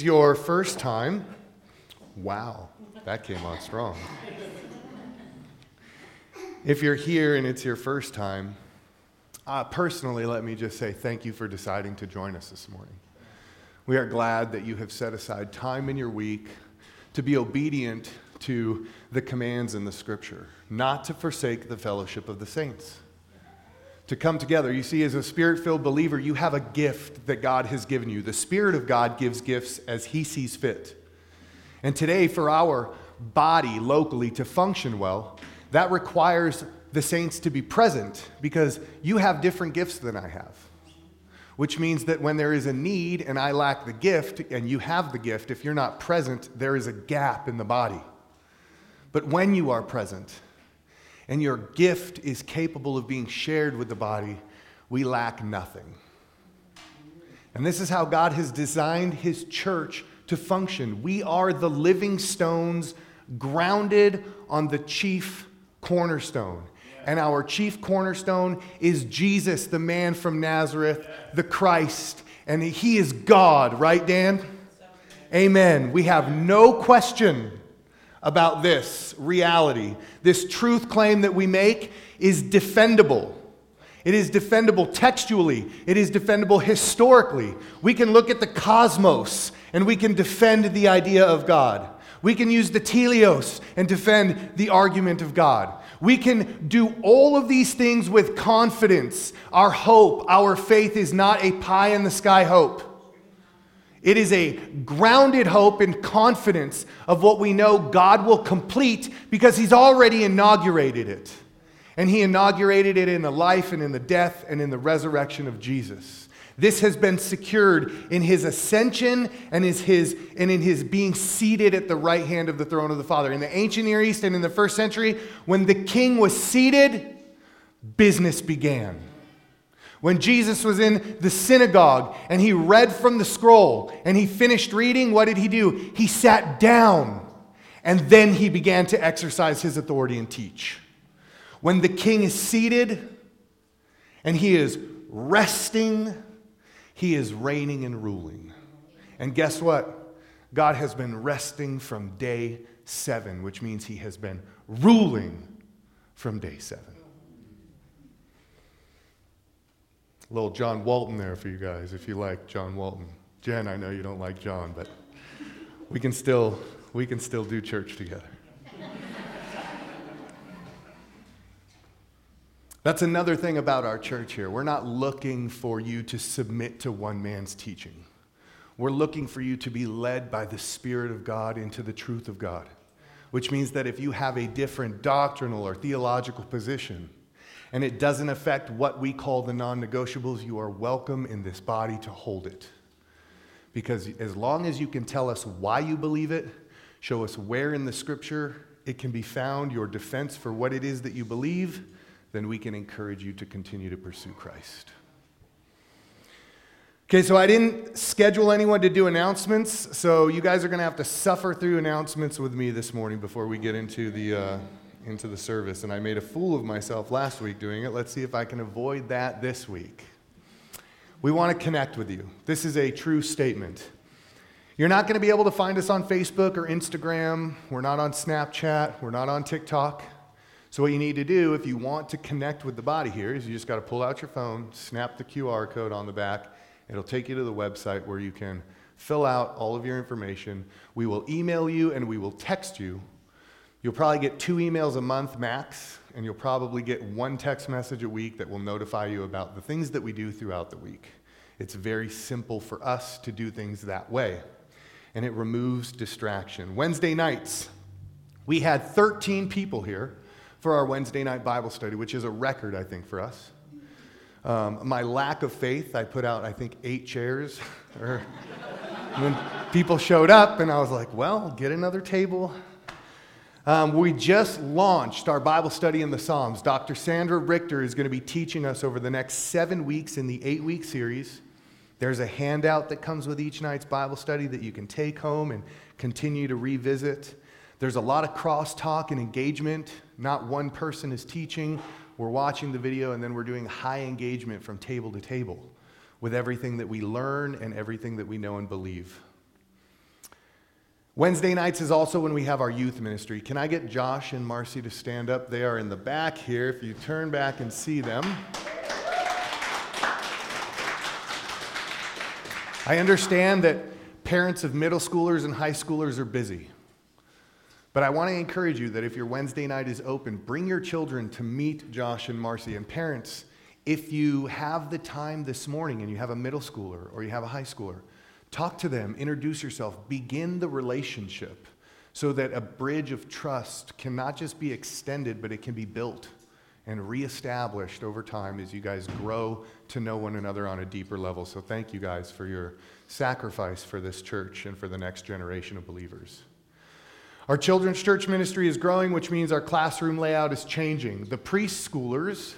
is your first time, wow, that came on strong. If you're here and it's your first time, uh, personally, let me just say thank you for deciding to join us this morning. We are glad that you have set aside time in your week to be obedient to the commands in the scripture, not to forsake the fellowship of the saints. To come together. You see, as a spirit filled believer, you have a gift that God has given you. The Spirit of God gives gifts as He sees fit. And today, for our body locally to function well, that requires the saints to be present because you have different gifts than I have. Which means that when there is a need and I lack the gift and you have the gift, if you're not present, there is a gap in the body. But when you are present and your gift is capable of being shared with the body, we lack nothing. And this is how God has designed his church to function. We are the living stones grounded on the chief cornerstone. And our chief cornerstone is Jesus, the man from Nazareth, the Christ. And he is God, right, Dan? Amen. We have no question about this reality. This truth claim that we make is defendable. It is defendable textually, it is defendable historically. We can look at the cosmos and we can defend the idea of God. We can use the teleos and defend the argument of God. We can do all of these things with confidence. Our hope, our faith is not a pie in the sky hope. It is a grounded hope and confidence of what we know God will complete because He's already inaugurated it. And He inaugurated it in the life and in the death and in the resurrection of Jesus. This has been secured in his ascension and, is his, and in his being seated at the right hand of the throne of the Father. In the ancient Near East and in the first century, when the king was seated, business began. When Jesus was in the synagogue and he read from the scroll and he finished reading, what did he do? He sat down and then he began to exercise his authority and teach. When the king is seated and he is resting, he is reigning and ruling. And guess what? God has been resting from day seven, which means he has been ruling from day seven. A little John Walton there for you guys, if you like John Walton. Jen, I know you don't like John, but we can still, we can still do church together. That's another thing about our church here. We're not looking for you to submit to one man's teaching. We're looking for you to be led by the Spirit of God into the truth of God, which means that if you have a different doctrinal or theological position and it doesn't affect what we call the non negotiables, you are welcome in this body to hold it. Because as long as you can tell us why you believe it, show us where in the scripture it can be found, your defense for what it is that you believe then we can encourage you to continue to pursue Christ. Okay, so I didn't schedule anyone to do announcements, so you guys are going to have to suffer through announcements with me this morning before we get into the, uh, into the service. And I made a fool of myself last week doing it. Let's see if I can avoid that this week. We want to connect with you. This is a true statement. You're not going to be able to find us on Facebook or Instagram. We're not on Snapchat. We're not on TikTok. So, what you need to do if you want to connect with the body here is you just got to pull out your phone, snap the QR code on the back. It'll take you to the website where you can fill out all of your information. We will email you and we will text you. You'll probably get two emails a month max, and you'll probably get one text message a week that will notify you about the things that we do throughout the week. It's very simple for us to do things that way, and it removes distraction. Wednesday nights, we had 13 people here for our Wednesday night Bible study, which is a record, I think, for us. Um, my lack of faith, I put out, I think, eight chairs. when people showed up, and I was like, well, get another table. Um, we just launched our Bible study in the Psalms. Dr. Sandra Richter is going to be teaching us over the next seven weeks in the eight week series There's a handout that comes with each night's Bible study that you can take home and continue to revisit. There's a lot of crosstalk and engagement. Not one person is teaching. We're watching the video and then we're doing high engagement from table to table with everything that we learn and everything that we know and believe. Wednesday nights is also when we have our youth ministry. Can I get Josh and Marcy to stand up? They are in the back here. If you turn back and see them. I understand that parents of middle schoolers and high schoolers are busy. But I want to encourage you that if your Wednesday night is open, bring your children to meet Josh and Marcy. And parents, if you have the time this morning and you have a middle schooler or you have a high schooler, Talk to them, introduce yourself, begin the relationship so that a bridge of trust can not just be extended, but it can be built and reestablished over time as you guys grow to know one another on a deeper level. So, thank you guys for your sacrifice for this church and for the next generation of believers. Our children's church ministry is growing, which means our classroom layout is changing. The preschoolers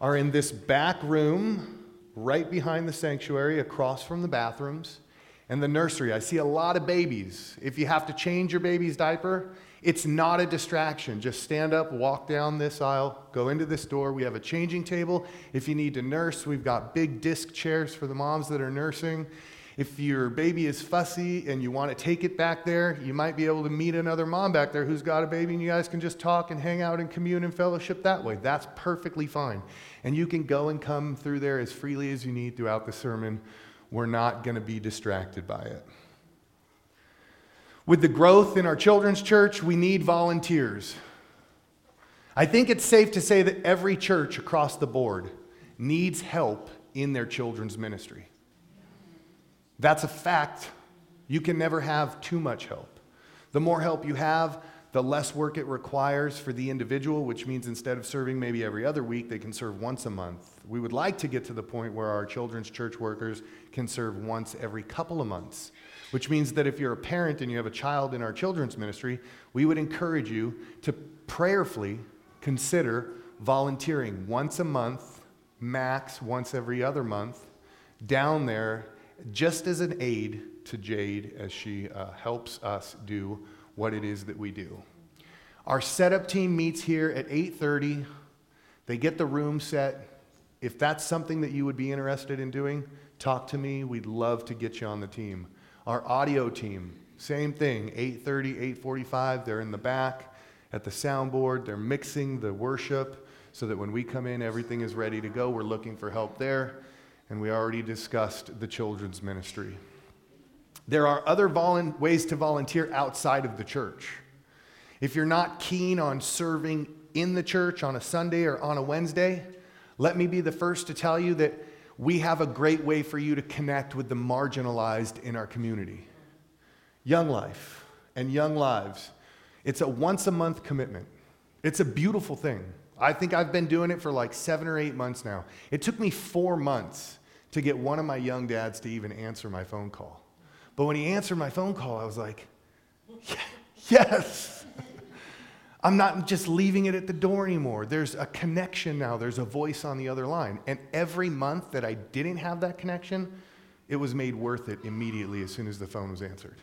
are in this back room right behind the sanctuary, across from the bathrooms and the nursery. I see a lot of babies. If you have to change your baby's diaper, it's not a distraction. Just stand up, walk down this aisle, go into this door. We have a changing table. If you need to nurse, we've got big disc chairs for the moms that are nursing. If your baby is fussy and you want to take it back there, you might be able to meet another mom back there who's got a baby and you guys can just talk and hang out and commune and fellowship that way. That's perfectly fine. And you can go and come through there as freely as you need throughout the sermon. We're not going to be distracted by it. With the growth in our children's church, we need volunteers. I think it's safe to say that every church across the board needs help in their children's ministry. That's a fact. You can never have too much help. The more help you have, the less work it requires for the individual, which means instead of serving maybe every other week, they can serve once a month. We would like to get to the point where our children's church workers can serve once every couple of months, which means that if you're a parent and you have a child in our children's ministry, we would encourage you to prayerfully consider volunteering once a month, max once every other month, down there just as an aid to Jade as she uh, helps us do what it is that we do. Our setup team meets here at 8:30. They get the room set. If that's something that you would be interested in doing, talk to me. We'd love to get you on the team. Our audio team, same thing, 8:30, 8:45, they're in the back at the soundboard. They're mixing the worship so that when we come in everything is ready to go. We're looking for help there and we already discussed the children's ministry. There are other volu- ways to volunteer outside of the church. If you're not keen on serving in the church on a Sunday or on a Wednesday, let me be the first to tell you that we have a great way for you to connect with the marginalized in our community. Young Life and Young Lives. It's a once a month commitment. It's a beautiful thing. I think I've been doing it for like seven or eight months now. It took me four months to get one of my young dads to even answer my phone call. But when he answered my phone call, I was like, yes. I'm not just leaving it at the door anymore. There's a connection now, there's a voice on the other line. And every month that I didn't have that connection, it was made worth it immediately as soon as the phone was answered.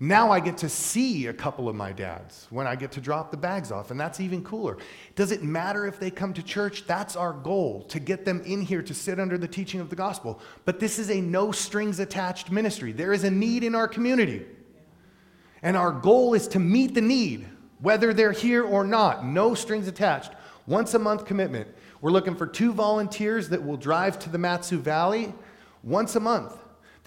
Now I get to see a couple of my dads when I get to drop the bags off, and that's even cooler. Does it matter if they come to church? That's our goal, to get them in here to sit under the teaching of the gospel. But this is a no strings attached ministry. There is a need in our community. And our goal is to meet the need, whether they're here or not. No strings attached. Once a month commitment. We're looking for two volunteers that will drive to the Mat-Su Valley once a month.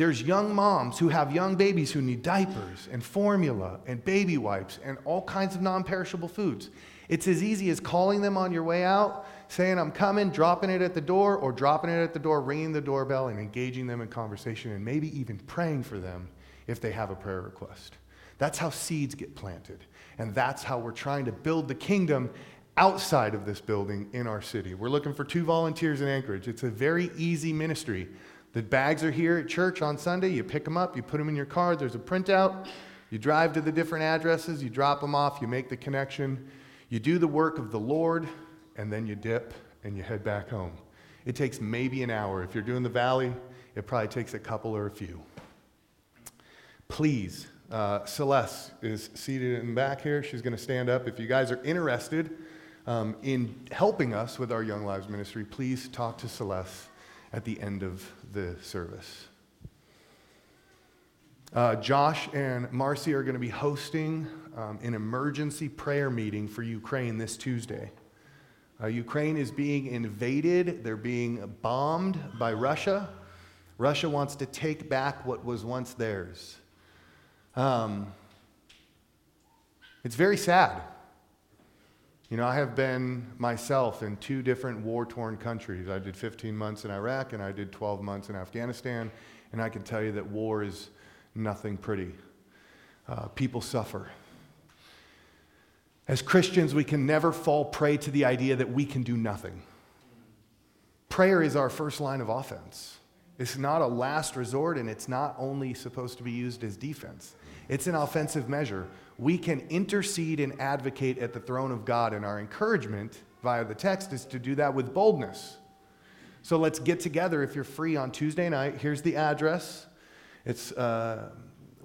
There's young moms who have young babies who need diapers and formula and baby wipes and all kinds of non perishable foods. It's as easy as calling them on your way out, saying, I'm coming, dropping it at the door, or dropping it at the door, ringing the doorbell, and engaging them in conversation, and maybe even praying for them if they have a prayer request. That's how seeds get planted. And that's how we're trying to build the kingdom outside of this building in our city. We're looking for two volunteers in Anchorage. It's a very easy ministry. The bags are here at church on Sunday. You pick them up, you put them in your car. There's a printout. You drive to the different addresses, you drop them off, you make the connection. You do the work of the Lord, and then you dip and you head back home. It takes maybe an hour. If you're doing the valley, It probably takes a couple or a few. Please, uh, Celeste is seated in the back here. She's going to stand up. If you guys are interested um, in helping us with our Young Lives ministry, please talk to Celeste at the end of the service. Uh, Josh and Marcy are going to be hosting um, an emergency prayer meeting for Ukraine this Tuesday. Uh, Ukraine is being invaded, they're being bombed by Russia. Russia wants to take back what was once theirs. Um, it's very sad. You know, I have been myself in two different war torn countries. I did 15 months in Iraq and I did 12 months in Afghanistan, and I can tell you that war is nothing pretty. Uh, people suffer. As Christians, we can never fall prey to the idea that we can do nothing. Prayer is our first line of offense. It's not a last resort, and it's not only supposed to be used as defense. It's an offensive measure. We can intercede and advocate at the throne of God, and our encouragement via the text is to do that with boldness. So let's get together if you're free on Tuesday night. Here's the address it's uh,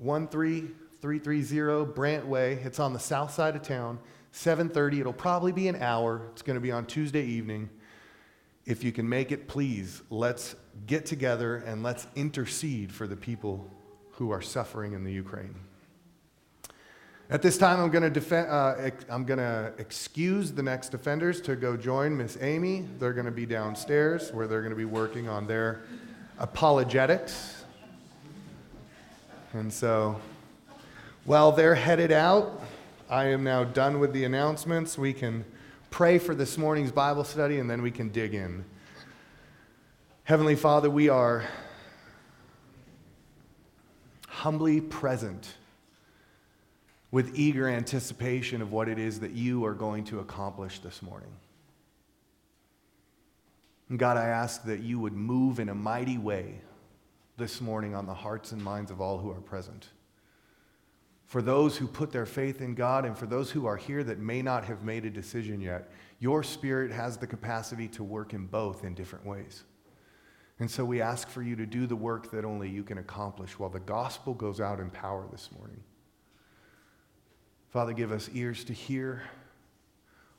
13330 Brant Way. It's on the south side of town. 7:30. It'll probably be an hour. It's going to be on Tuesday evening. If you can make it, please let's get together and let's intercede for the people who are suffering in the Ukraine. At this time, I'm going to uh, going to excuse the next offenders to go join Miss Amy. They're going to be downstairs where they're going to be working on their apologetics. And so, while they're headed out, I am now done with the announcements. We can pray for this morning's Bible study and then we can dig in. Heavenly Father, we are humbly present with eager anticipation of what it is that you are going to accomplish this morning. And God, I ask that you would move in a mighty way this morning on the hearts and minds of all who are present. For those who put their faith in God and for those who are here that may not have made a decision yet, your Spirit has the capacity to work in both in different ways. And so we ask for you to do the work that only you can accomplish while the gospel goes out in power this morning. Father, give us ears to hear,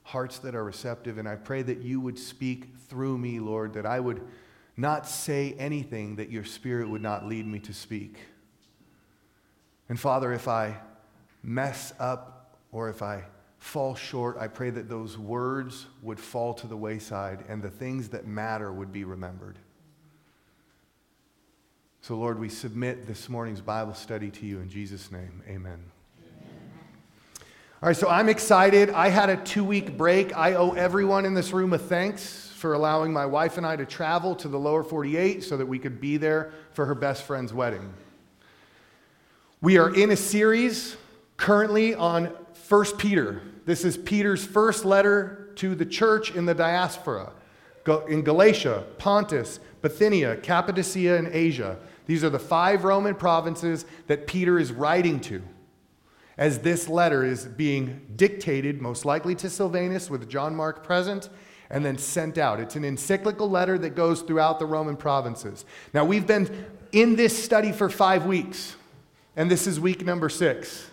hearts that are receptive, and I pray that you would speak through me, Lord, that I would not say anything that your spirit would not lead me to speak. And Father, if I mess up or if I fall short, I pray that those words would fall to the wayside and the things that matter would be remembered. So, Lord, we submit this morning's Bible study to you in Jesus' name. Amen. All right, so I'm excited. I had a two week break. I owe everyone in this room a thanks for allowing my wife and I to travel to the lower 48 so that we could be there for her best friend's wedding. We are in a series currently on 1 Peter. This is Peter's first letter to the church in the diaspora in Galatia, Pontus, Bithynia, Cappadocia, and Asia. These are the five Roman provinces that Peter is writing to as this letter is being dictated, most likely to Silvanus with John Mark present, and then sent out. It's an encyclical letter that goes throughout the Roman provinces. Now, we've been in this study for five weeks, and this is week number six.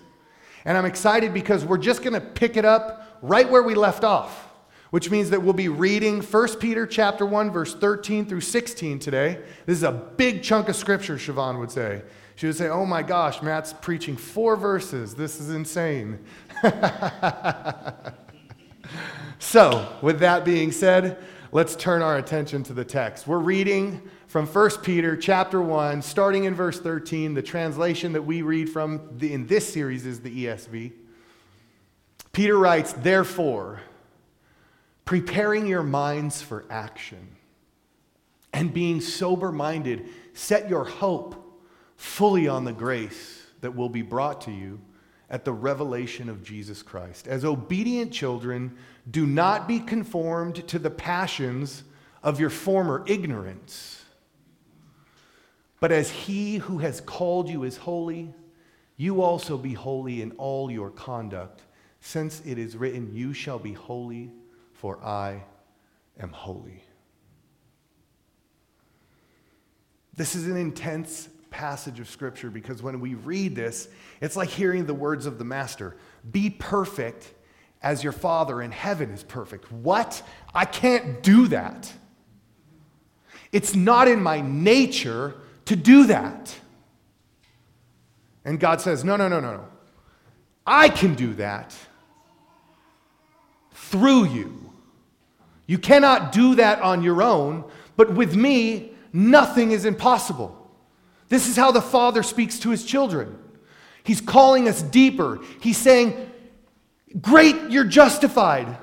And I'm excited because we're just going to pick it up right where we left off, which means that we'll be reading 1 Peter chapter 1 verse 13 through 16 today. This is a big chunk of scripture, Siobhan would say. She would say, "Oh my gosh, Matt's preaching four verses. This is insane." So, with that being said, let's turn our attention to the text. We're reading from 1 Peter chapter 1, starting in verse 13. The translation that we read from the, in this series is the ESV. Peter writes, Therefore, preparing your minds for action and being sober minded, set your hope fully on the grace that will be brought to you at the revelation of Jesus Christ. As obedient children, do not be conformed to the passions of your former ignorance. But as he who has called you is holy, you also be holy in all your conduct, since it is written, You shall be holy, for I am holy. This is an intense passage of Scripture because when we read this, it's like hearing the words of the Master Be perfect as your Father in heaven is perfect. What? I can't do that. It's not in my nature to do that. And God says, No, no, no, no, no. I can do that through you. You cannot do that on your own, but with me, nothing is impossible. This is how the Father speaks to his children. He's calling us deeper. He's saying, Great, you're justified.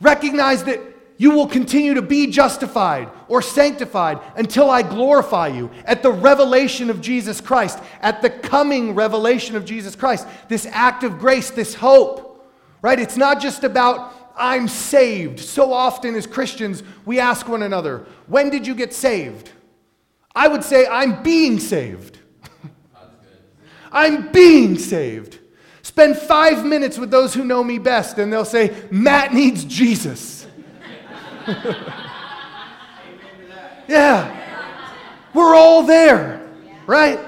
Recognize that you will continue to be justified or sanctified until I glorify you at the revelation of Jesus Christ, at the coming revelation of Jesus Christ. This act of grace, this hope, right? It's not just about I'm saved. So often as Christians, we ask one another, When did you get saved? I would say, I'm being saved. I'm being saved. Spend five minutes with those who know me best, and they'll say, Matt needs Jesus. yeah. We're all there, right?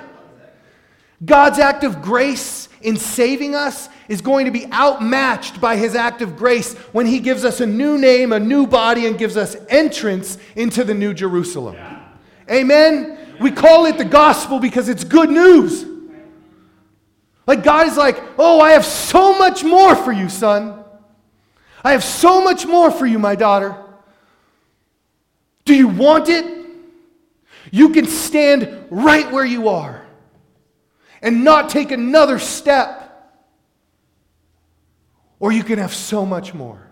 God's act of grace in saving us is going to be outmatched by his act of grace when he gives us a new name, a new body, and gives us entrance into the new Jerusalem. Amen? We call it the gospel because it's good news. Like God is like, oh, I have so much more for you, son. I have so much more for you, my daughter. Do you want it? You can stand right where you are and not take another step. Or you can have so much more.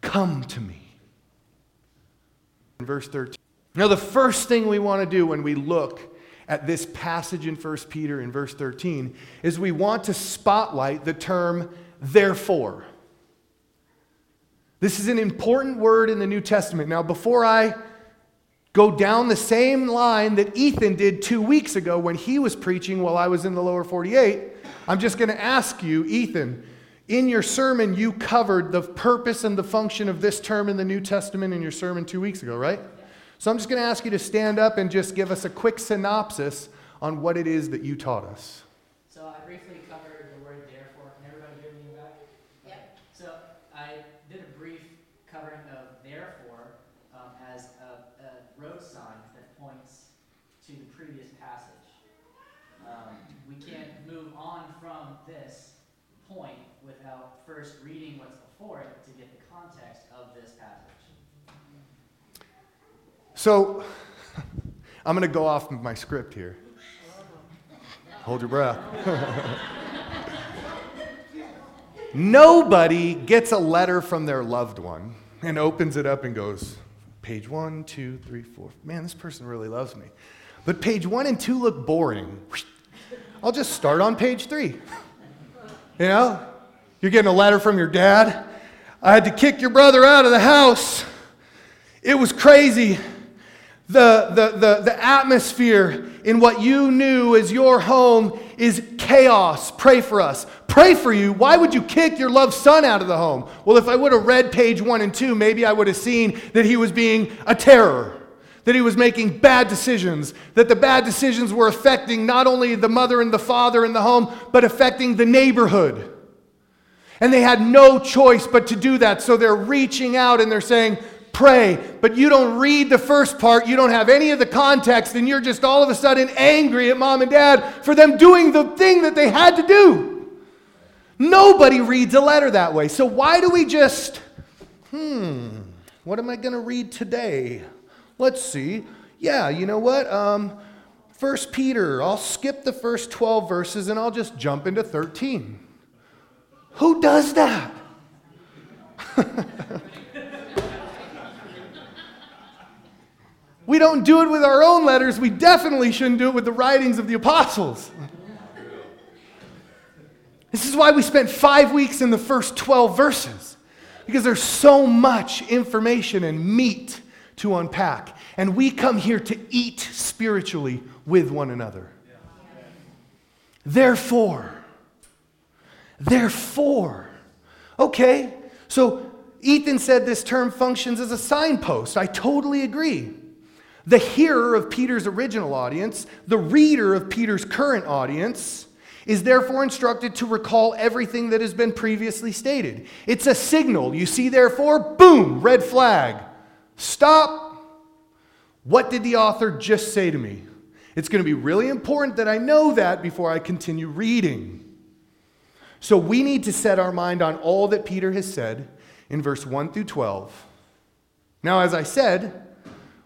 Come to me. In Verse 13. Now, the first thing we want to do when we look at this passage in 1 Peter in verse 13 is we want to spotlight the term therefore. This is an important word in the New Testament. Now, before I go down the same line that Ethan did two weeks ago when he was preaching while I was in the lower 48, I'm just going to ask you, Ethan, in your sermon, you covered the purpose and the function of this term in the New Testament in your sermon two weeks ago, right? So I'm just going to ask you to stand up and just give us a quick synopsis on what it is that you taught us. So I briefly covered the word therefore. Can everybody hear me back? Yep. So I did a brief covering of therefore um, as a, a road sign that points to the previous passage. Um, we can't move on from this point without first reading what's before it to get the context of this passage. So I'm going to go off my script here. Hold your breath. Nobody gets a letter from their loved one and opens it up and goes, page one, two, three, four. Man, this person really loves me. But page one and two look boring. I'll just start on page three. You know, you're getting a letter from your dad. I had to kick your brother out of the house. It was crazy the, the, the, the atmosphere in what you knew as your home is chaos. Pray for us. Pray for you. Why would you kick your loved son out of the home? Well, if I would have read page one and two, maybe I would have seen that he was being a terror, that he was making bad decisions, that the bad decisions were affecting not only the mother and the father in the home, but affecting the neighborhood. And they had no choice but to do that. So they're reaching out and they're saying, pray, but you don't read the first part, you don't have any of the context, and you're just all of a sudden angry at mom and dad for them doing the thing that they had to do. Nobody reads a letter that way. So why do we just, hmm, what am I going to read today? Let's see. Yeah, you know what? Um, First Peter, I'll skip the first 12 verses and I'll just jump into 13. Who does that? We don't do it with our own letters. We definitely shouldn't do it with the writings of the apostles. This is why we spent five weeks in the first 12 verses, because there's so much information and meat to unpack. And we come here to eat spiritually with one another. Therefore, therefore, okay, so Ethan said this term functions as a signpost. I totally agree. The hearer of Peter's original audience, the reader of Peter's current audience, is therefore instructed to recall everything that has been previously stated. It's a signal. You see, therefore, boom, red flag. Stop. What did the author just say to me? It's going to be really important that I know that before I continue reading. So we need to set our mind on all that Peter has said in verse 1 through 12. Now, as I said,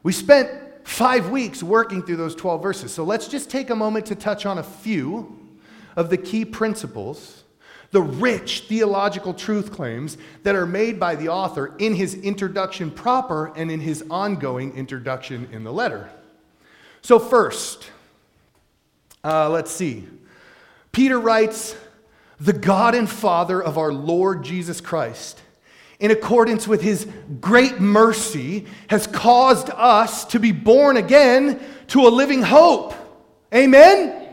we spent five weeks working through those 12 verses. So let's just take a moment to touch on a few of the key principles, the rich theological truth claims that are made by the author in his introduction proper and in his ongoing introduction in the letter. So, first, uh, let's see. Peter writes, The God and Father of our Lord Jesus Christ in accordance with his great mercy, has caused us to be born again to a living hope. Amen?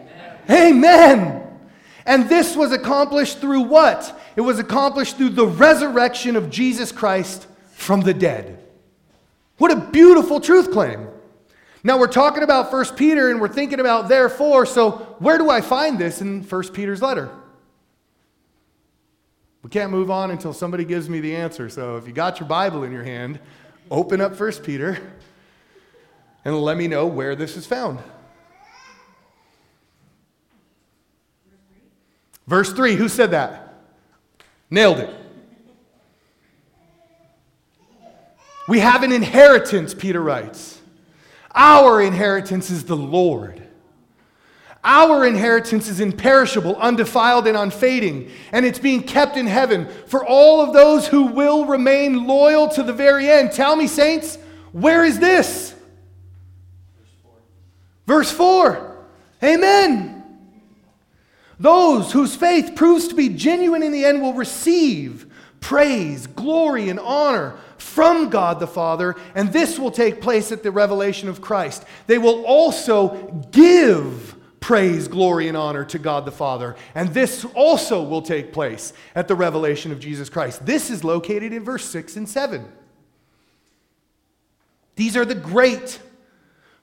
Amen. Amen. And this was accomplished through what? It was accomplished through the resurrection of Jesus Christ from the dead. What a beautiful truth claim. Now we're talking about 1 Peter and we're thinking about therefore, so where do I find this in 1 Peter's letter? We can't move on until somebody gives me the answer. So if you got your Bible in your hand, open up 1 Peter and let me know where this is found. Verse 3, who said that? Nailed it. We have an inheritance, Peter writes. Our inheritance is the Lord. Our inheritance is imperishable, undefiled, and unfading, and it's being kept in heaven for all of those who will remain loyal to the very end. Tell me, saints, where is this? Verse 4. Amen. Those whose faith proves to be genuine in the end will receive praise, glory, and honor from God the Father, and this will take place at the revelation of Christ. They will also give praise, glory, and honor to God the Father. And this also will take place at the revelation of Jesus Christ. This is located in verse 6 and 7. These are the great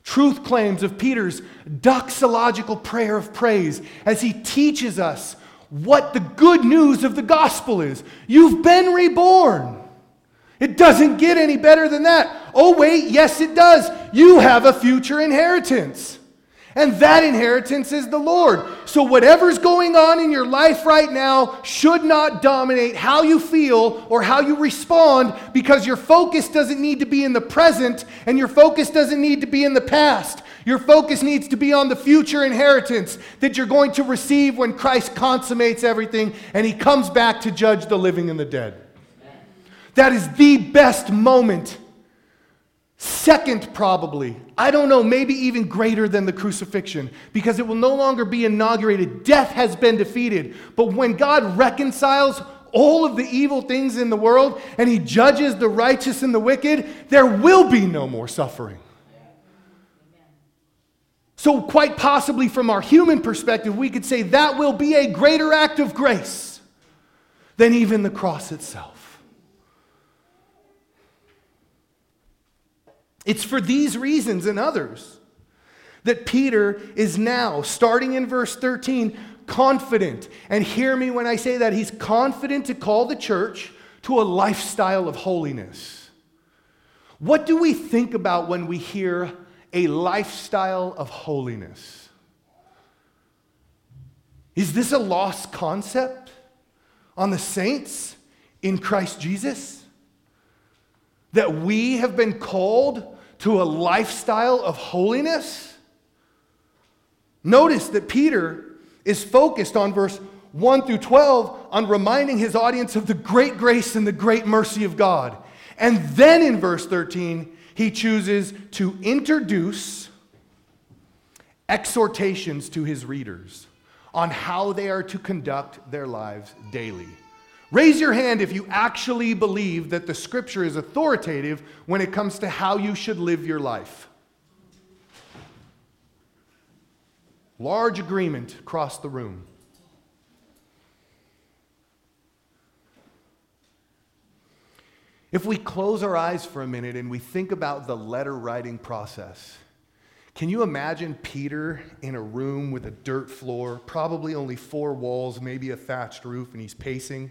truth claims of Peter's doxological prayer of praise as he teaches us what the good news of the gospel is. You've been reborn. It doesn't get any better than that. Oh, wait, yes, it does. You have a future inheritance. And that inheritance is the Lord. So, whatever's going on in your life right now should not dominate how you feel or how you respond because your focus doesn't need to be in the present and your focus doesn't need to be in the past. Your focus needs to be on the future inheritance that you're going to receive when Christ consummates everything and he comes back to judge the living and the dead. That is the best moment Second, probably, I don't know, maybe even greater than the crucifixion, because it will no longer be inaugurated. Death has been defeated. But when God reconciles all of the evil things in the world and he judges the righteous and the wicked, there will be no more suffering. So, quite possibly, from our human perspective, we could say that will be a greater act of grace than even the cross itself. It's for these reasons and others that Peter is now, starting in verse 13, confident. And hear me when I say that. He's confident to call the church to a lifestyle of holiness. What do we think about when we hear a lifestyle of holiness? Is this a lost concept on the saints in Christ Jesus? That we have been called to a lifestyle of holiness? Notice that Peter is focused on verse 1 through 12 on reminding his audience of the great grace and the great mercy of God. And then in verse 13, he chooses to introduce exhortations to his readers on how they are to conduct their lives daily. Raise your hand if you actually believe that the scripture is authoritative when it comes to how you should live your life. Large agreement across the room. If we close our eyes for a minute and we think about the letter writing process, can you imagine Peter in a room with a dirt floor, probably only four walls, maybe a thatched roof, and he's pacing?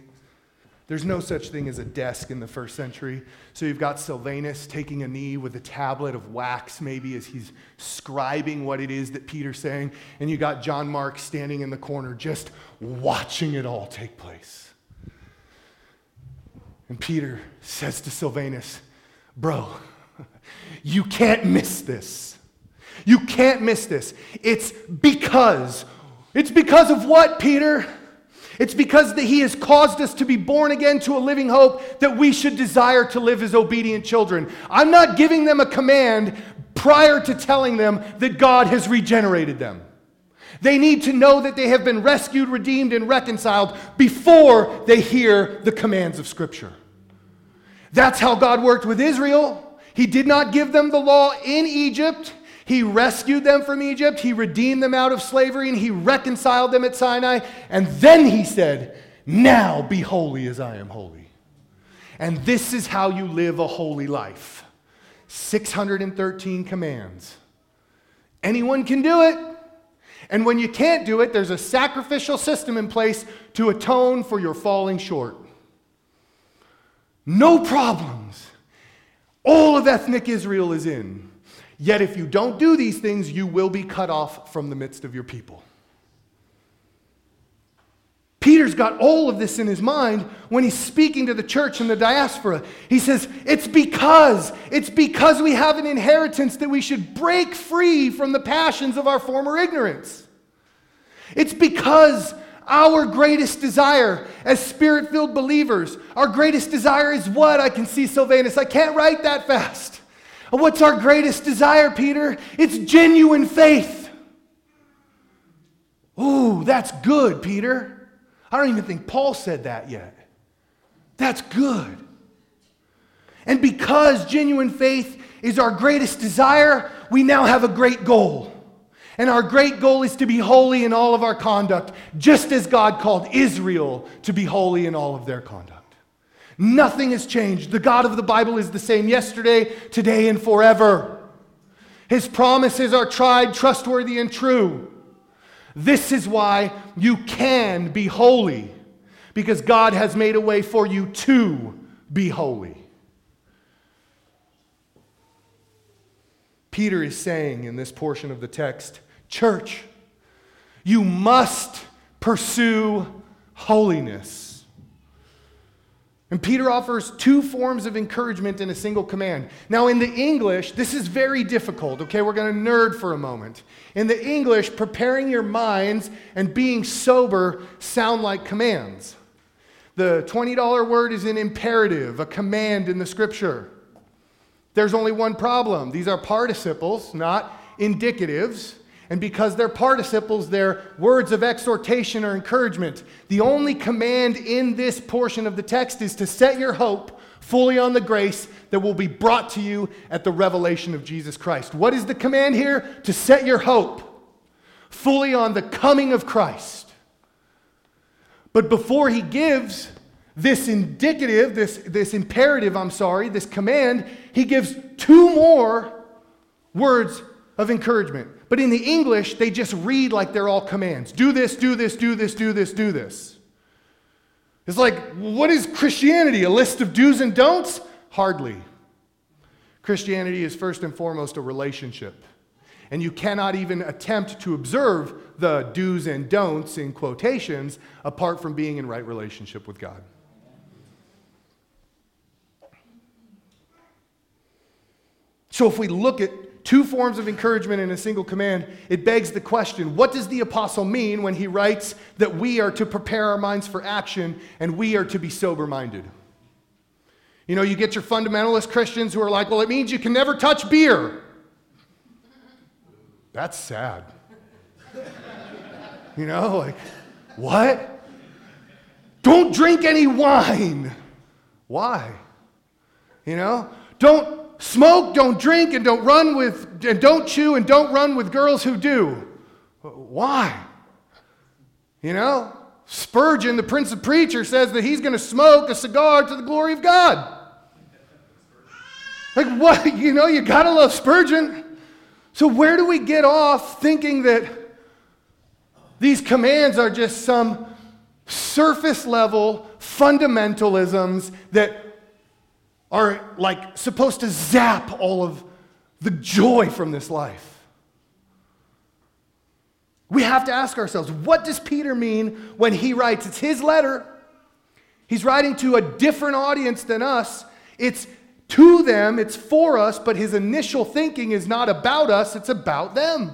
There's no such thing as a desk in the first century. So you've got Silvanus taking a knee with a tablet of wax, maybe as he's scribing what it is that Peter's saying. And you got John Mark standing in the corner just watching it all take place. And Peter says to Silvanus, Bro, you can't miss this. You can't miss this. It's because. It's because of what, Peter? It's because that he has caused us to be born again to a living hope that we should desire to live as obedient children. I'm not giving them a command prior to telling them that God has regenerated them. They need to know that they have been rescued, redeemed, and reconciled before they hear the commands of Scripture. That's how God worked with Israel. He did not give them the law in Egypt. He rescued them from Egypt, He redeemed them out of slavery, and He reconciled them at Sinai. And then He said, Now be holy as I am holy. And this is how you live a holy life 613 commands. Anyone can do it. And when you can't do it, there's a sacrificial system in place to atone for your falling short. No problems. All of ethnic Israel is in. Yet if you don't do these things, you will be cut off from the midst of your people. Peter's got all of this in his mind when he's speaking to the church in the diaspora. He says, It's because, it's because we have an inheritance that we should break free from the passions of our former ignorance. It's because our greatest desire as spirit filled believers, our greatest desire is what? I can see Silvanus. I can't write that fast. What's our greatest desire, Peter? It's genuine faith. Ooh, that's good, Peter. I don't even think Paul said that yet. That's good. And because genuine faith is our greatest desire, we now have a great goal. And our great goal is to be holy in all of our conduct, just as God called Israel to be holy in all of their conduct. Nothing has changed. The God of the Bible is the same yesterday, today, and forever. His promises are tried, trustworthy, and true. This is why you can be holy, because God has made a way for you to be holy. Peter is saying in this portion of the text, Church, you must pursue holiness. And Peter offers two forms of encouragement in a single command. Now, in the English, this is very difficult, okay? We're going to nerd for a moment. In the English, preparing your minds and being sober sound like commands. The $20 word is an imperative, a command in the scripture. There's only one problem these are participles, not indicatives. And because they're participles, they're words of exhortation or encouragement. The only command in this portion of the text is to set your hope fully on the grace that will be brought to you at the revelation of Jesus Christ. What is the command here? To set your hope fully on the coming of Christ. But before he gives this indicative, this, this imperative, I'm sorry, this command, he gives two more words of encouragement. But in the English, they just read like they're all commands do this, do this, do this, do this, do this. It's like, what is Christianity? A list of do's and don'ts? Hardly. Christianity is first and foremost a relationship. And you cannot even attempt to observe the do's and don'ts in quotations apart from being in right relationship with God. So if we look at two forms of encouragement in a single command, it begs the question what does the apostle mean when he writes that we are to prepare our minds for action and we are to be sober minded? You know, you get your fundamentalist Christians who are like, well, it means you can never touch beer. That's sad. you know, like, what? Don't drink any wine. Why? You know, don't smoke, don't drink, and don't run with, and don't chew, and don't run with girls who do. Why? You know, Spurgeon, the Prince of Preachers, says that he's going to smoke a cigar to the glory of God. Like, what? You know, you gotta love Spurgeon. So, where do we get off thinking that these commands are just some surface level fundamentalisms that are like supposed to zap all of the joy from this life? We have to ask ourselves what does Peter mean when he writes? It's his letter. He's writing to a different audience than us. It's to them, it's for us, but his initial thinking is not about us, it's about them.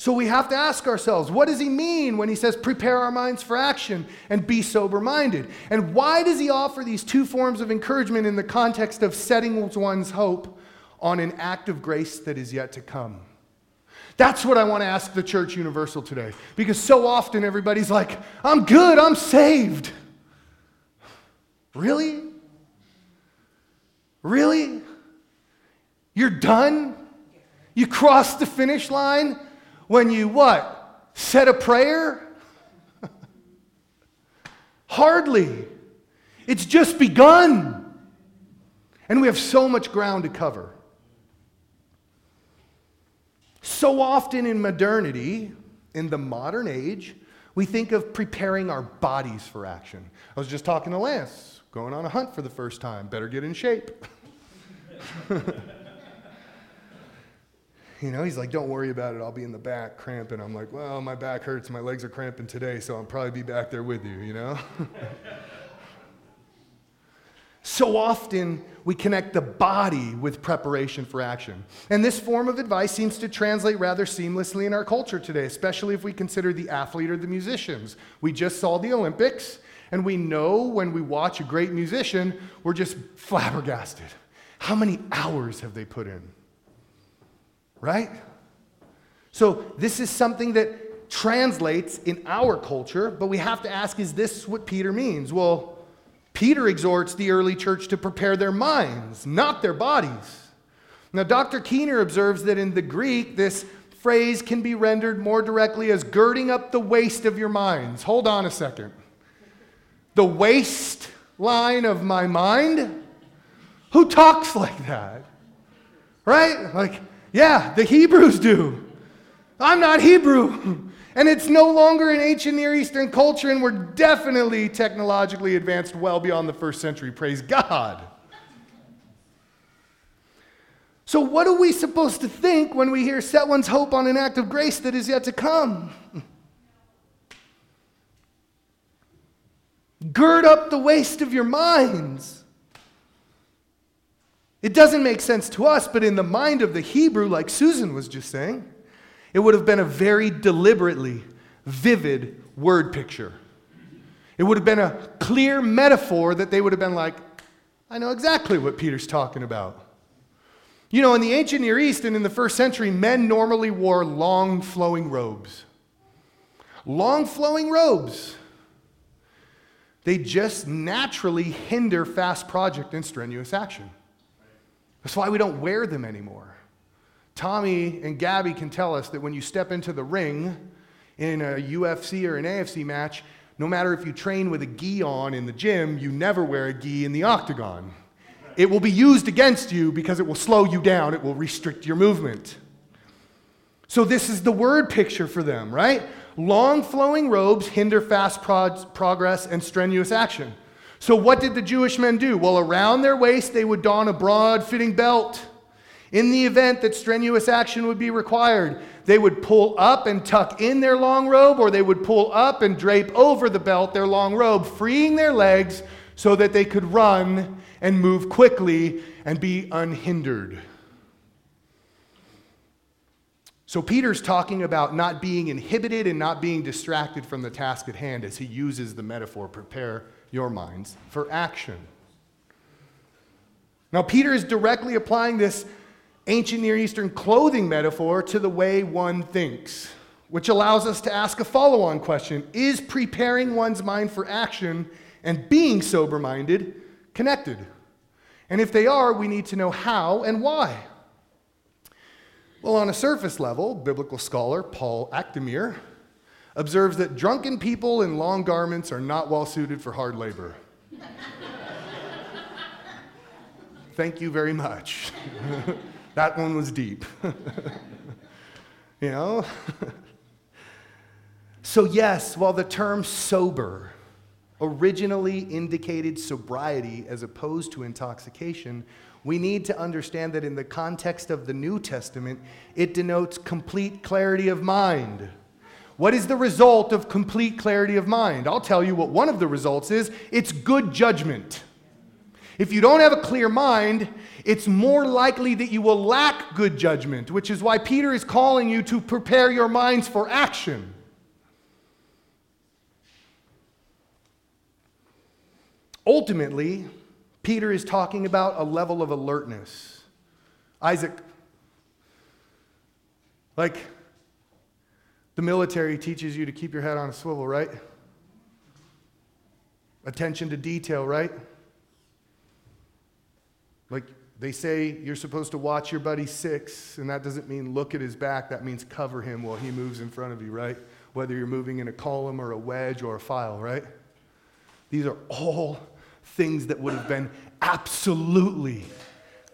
So we have to ask ourselves, what does he mean when he says prepare our minds for action and be sober minded? And why does he offer these two forms of encouragement in the context of setting one's hope on an act of grace that is yet to come? That's what I want to ask the church universal today. Because so often everybody's like, I'm good, I'm saved. Really? Really? You're done? You crossed the finish line when you what? Said a prayer? Hardly. It's just begun. And we have so much ground to cover. So often in modernity, in the modern age, we think of preparing our bodies for action. I was just talking to Lance, going on a hunt for the first time. Better get in shape. you know, he's like, don't worry about it. I'll be in the back cramping. I'm like, well, my back hurts. My legs are cramping today, so I'll probably be back there with you, you know? So often we connect the body with preparation for action. And this form of advice seems to translate rather seamlessly in our culture today, especially if we consider the athlete or the musicians. We just saw the Olympics, and we know when we watch a great musician, we're just flabbergasted. How many hours have they put in? Right? So, this is something that translates in our culture, but we have to ask is this what Peter means? Well, Peter exhorts the early church to prepare their minds, not their bodies. Now, Dr. Keener observes that in the Greek, this phrase can be rendered more directly as girding up the waist of your minds. Hold on a second. The waist line of my mind? Who talks like that? Right? Like, yeah, the Hebrews do. I'm not Hebrew. And it's no longer an ancient Near Eastern culture, and we're definitely technologically advanced well beyond the first century. Praise God. So, what are we supposed to think when we hear set one's hope on an act of grace that is yet to come? Gird up the waist of your minds. It doesn't make sense to us, but in the mind of the Hebrew, like Susan was just saying, it would have been a very deliberately vivid word picture. It would have been a clear metaphor that they would have been like, I know exactly what Peter's talking about. You know, in the ancient Near East and in the first century, men normally wore long flowing robes. Long flowing robes. They just naturally hinder fast project and strenuous action. That's why we don't wear them anymore. Tommy and Gabby can tell us that when you step into the ring in a UFC or an AFC match, no matter if you train with a gi on in the gym, you never wear a gi in the octagon. It will be used against you because it will slow you down, it will restrict your movement. So, this is the word picture for them, right? Long flowing robes hinder fast prog- progress and strenuous action. So, what did the Jewish men do? Well, around their waist, they would don a broad fitting belt. In the event that strenuous action would be required, they would pull up and tuck in their long robe, or they would pull up and drape over the belt their long robe, freeing their legs so that they could run and move quickly and be unhindered. So, Peter's talking about not being inhibited and not being distracted from the task at hand as he uses the metaphor prepare your minds for action. Now, Peter is directly applying this ancient Near Eastern clothing metaphor to the way one thinks, which allows us to ask a follow on question Is preparing one's mind for action and being sober minded connected? And if they are, we need to know how and why. Well, on a surface level, biblical scholar Paul Achtemeier observes that drunken people in long garments are not well suited for hard labor. thank you very much. that one was deep. you know? so, yes, while the term sober originally indicated sobriety as opposed to intoxication, we need to understand that in the context of the New Testament, it denotes complete clarity of mind. What is the result of complete clarity of mind? I'll tell you what one of the results is it's good judgment. If you don't have a clear mind, it's more likely that you will lack good judgment, which is why Peter is calling you to prepare your minds for action. Ultimately, Peter is talking about a level of alertness. Isaac, like the military teaches you to keep your head on a swivel, right? Attention to detail, right? Like they say you're supposed to watch your buddy six, and that doesn't mean look at his back, that means cover him while he moves in front of you, right? Whether you're moving in a column or a wedge or a file, right? These are all things that would have been absolutely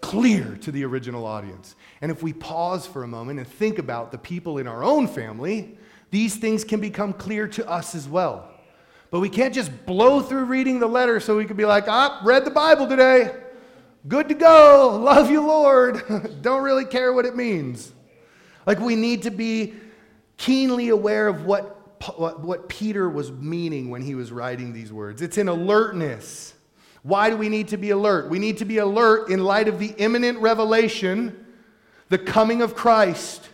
clear to the original audience. And if we pause for a moment and think about the people in our own family, these things can become clear to us as well. But we can't just blow through reading the letter so we could be like, ah, read the Bible today. Good to go. Love you, Lord. Don't really care what it means. Like we need to be keenly aware of what, what, what Peter was meaning when he was writing these words. It's an alertness. Why do we need to be alert? We need to be alert in light of the imminent revelation, the coming of Christ,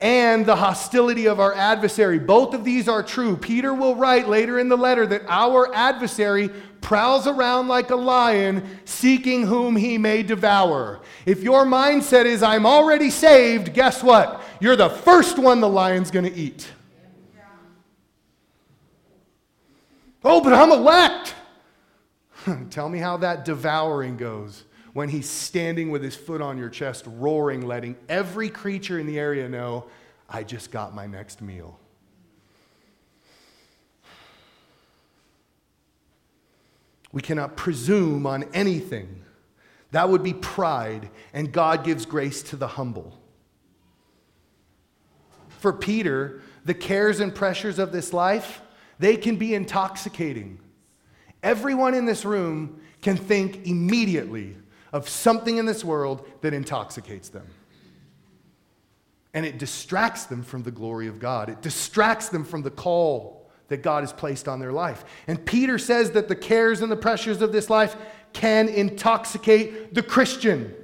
and the hostility of our adversary. Both of these are true. Peter will write later in the letter that our adversary prowls around like a lion, seeking whom he may devour. If your mindset is, I'm already saved, guess what? You're the first one the lion's going to eat. Oh, but I'm elect. Tell me how that devouring goes when he's standing with his foot on your chest, roaring, letting every creature in the area know, I just got my next meal. We cannot presume on anything. That would be pride, and God gives grace to the humble. For Peter, the cares and pressures of this life, they can be intoxicating. Everyone in this room can think immediately of something in this world that intoxicates them. And it distracts them from the glory of God. It distracts them from the call that God has placed on their life. And Peter says that the cares and the pressures of this life can intoxicate the Christian,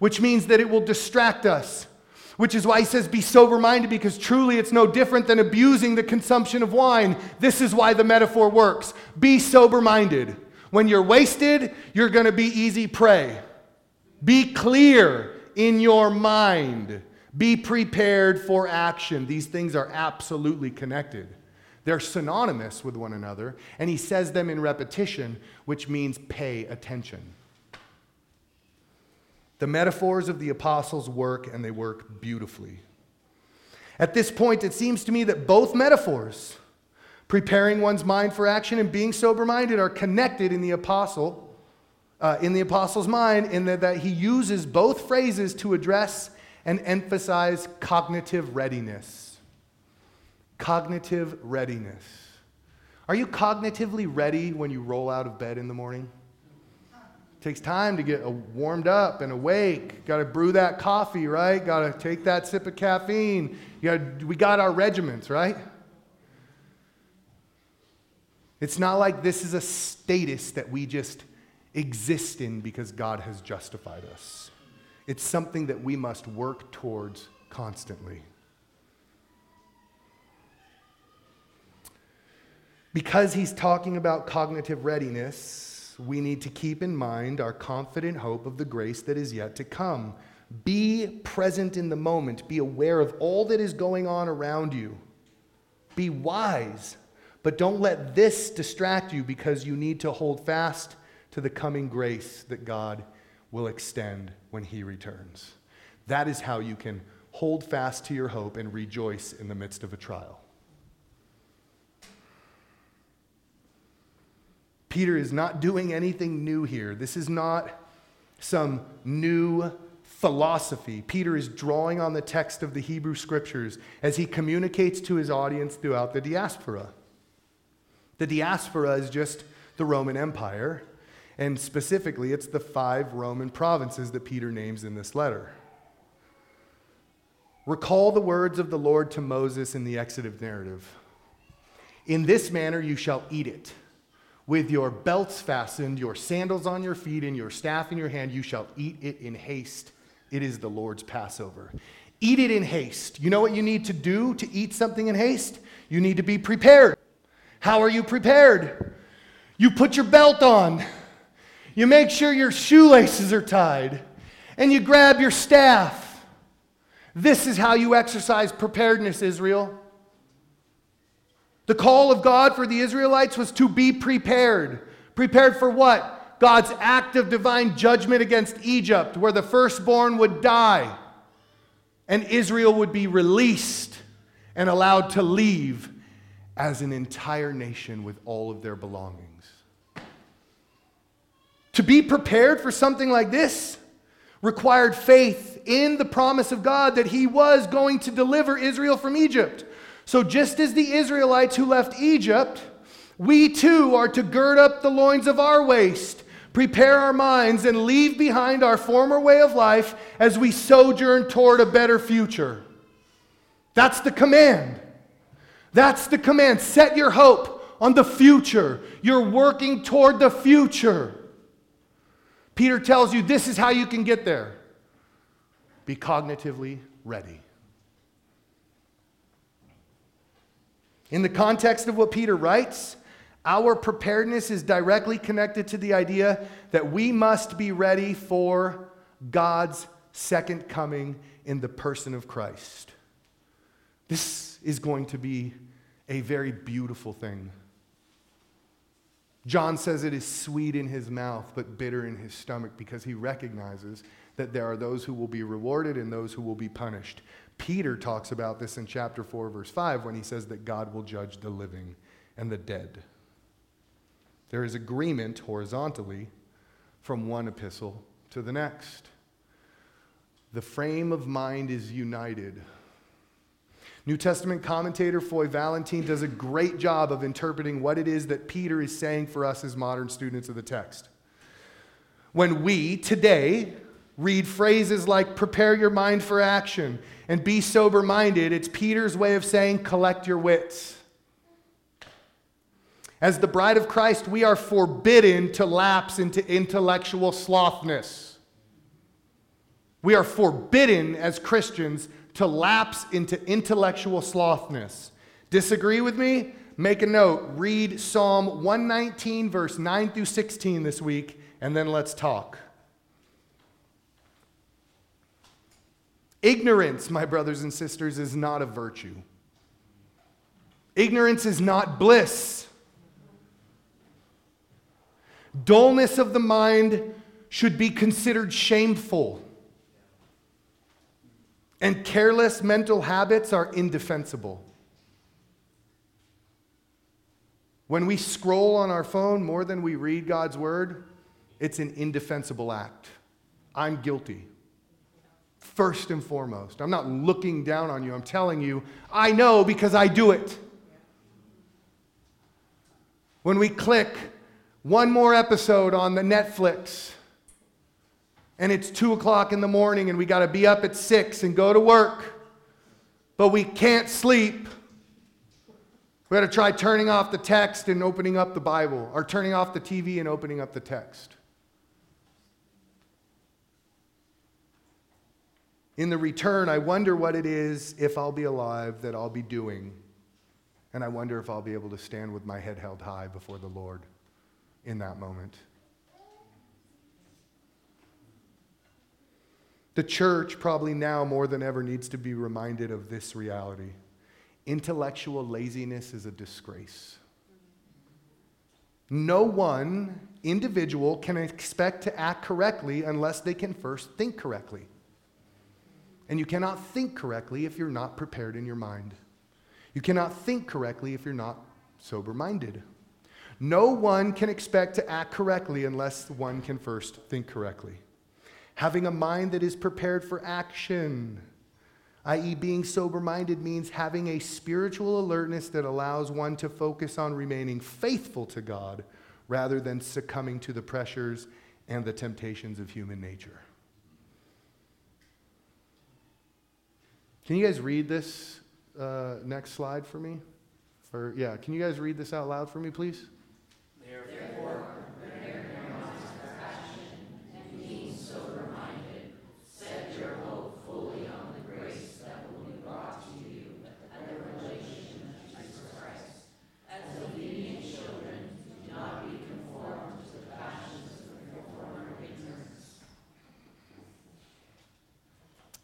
which means that it will distract us which is why he says, Be sober minded, because truly it's no different than abusing the consumption of wine. This is why the metaphor works. Be sober minded. When you're wasted, you're going to be easy prey. Be clear in your mind. Be prepared for action. These things are absolutely connected. They're synonymous with one another, and he says them in repetition, which means pay attention. The metaphors of the apostles work, and they work beautifully. At this point, it seems to me that both metaphors, preparing one's mind for action and being sober minded, are connected in the apostle. Uh, in the apostle's mind, in that he uses both phrases to address and emphasize cognitive readiness. Cognitive readiness. Are you cognitively ready when you roll out of bed in the morning? It takes time to get warmed up and awake. Got to brew that coffee, right? Got to take that sip of caffeine. Gotta, we got our regiments, right? It's not like this is a status that we just exist in because God has justified us. It's something that we must work towards constantly. Because he's talking about cognitive readiness, we need to keep in mind our confident hope of the grace that is yet to come. Be present in the moment. Be aware of all that is going on around you. Be wise, but don't let this distract you because you need to hold fast to the coming grace that God will extend when He returns. That is how you can hold fast to your hope and rejoice in the midst of a trial. Peter is not doing anything new here. This is not some new philosophy. Peter is drawing on the text of the Hebrew scriptures as he communicates to his audience throughout the diaspora. The diaspora is just the Roman Empire, and specifically, it's the five Roman provinces that Peter names in this letter. Recall the words of the Lord to Moses in the Exodus narrative. In this manner you shall eat it. With your belts fastened, your sandals on your feet, and your staff in your hand, you shall eat it in haste. It is the Lord's Passover. Eat it in haste. You know what you need to do to eat something in haste? You need to be prepared. How are you prepared? You put your belt on, you make sure your shoelaces are tied, and you grab your staff. This is how you exercise preparedness, Israel. The call of God for the Israelites was to be prepared. Prepared for what? God's act of divine judgment against Egypt, where the firstborn would die and Israel would be released and allowed to leave as an entire nation with all of their belongings. To be prepared for something like this required faith in the promise of God that He was going to deliver Israel from Egypt. So, just as the Israelites who left Egypt, we too are to gird up the loins of our waist, prepare our minds, and leave behind our former way of life as we sojourn toward a better future. That's the command. That's the command. Set your hope on the future. You're working toward the future. Peter tells you this is how you can get there be cognitively ready. In the context of what Peter writes, our preparedness is directly connected to the idea that we must be ready for God's second coming in the person of Christ. This is going to be a very beautiful thing. John says it is sweet in his mouth, but bitter in his stomach because he recognizes that there are those who will be rewarded and those who will be punished. Peter talks about this in chapter 4, verse 5, when he says that God will judge the living and the dead. There is agreement horizontally from one epistle to the next. The frame of mind is united. New Testament commentator Foy Valentine does a great job of interpreting what it is that Peter is saying for us as modern students of the text. When we today read phrases like prepare your mind for action and be sober minded, it's Peter's way of saying collect your wits. As the bride of Christ, we are forbidden to lapse into intellectual slothness. We are forbidden as Christians to lapse into intellectual slothness. Disagree with me? Make a note. Read Psalm 119, verse 9 through 16 this week, and then let's talk. Ignorance, my brothers and sisters, is not a virtue. Ignorance is not bliss. Dullness of the mind should be considered shameful. And careless mental habits are indefensible. When we scroll on our phone more than we read God's word, it's an indefensible act. I'm guilty first and foremost. I'm not looking down on you. I'm telling you, I know because I do it. When we click one more episode on the Netflix, and it's two o'clock in the morning, and we got to be up at six and go to work, but we can't sleep. We got to try turning off the text and opening up the Bible, or turning off the TV and opening up the text. In the return, I wonder what it is, if I'll be alive, that I'll be doing. And I wonder if I'll be able to stand with my head held high before the Lord in that moment. The church, probably now more than ever, needs to be reminded of this reality. Intellectual laziness is a disgrace. No one individual can expect to act correctly unless they can first think correctly. And you cannot think correctly if you're not prepared in your mind. You cannot think correctly if you're not sober minded. No one can expect to act correctly unless one can first think correctly. Having a mind that is prepared for action, i.e., being sober minded means having a spiritual alertness that allows one to focus on remaining faithful to God rather than succumbing to the pressures and the temptations of human nature. Can you guys read this uh, next slide for me? Or, yeah, can you guys read this out loud for me, please? Therefore,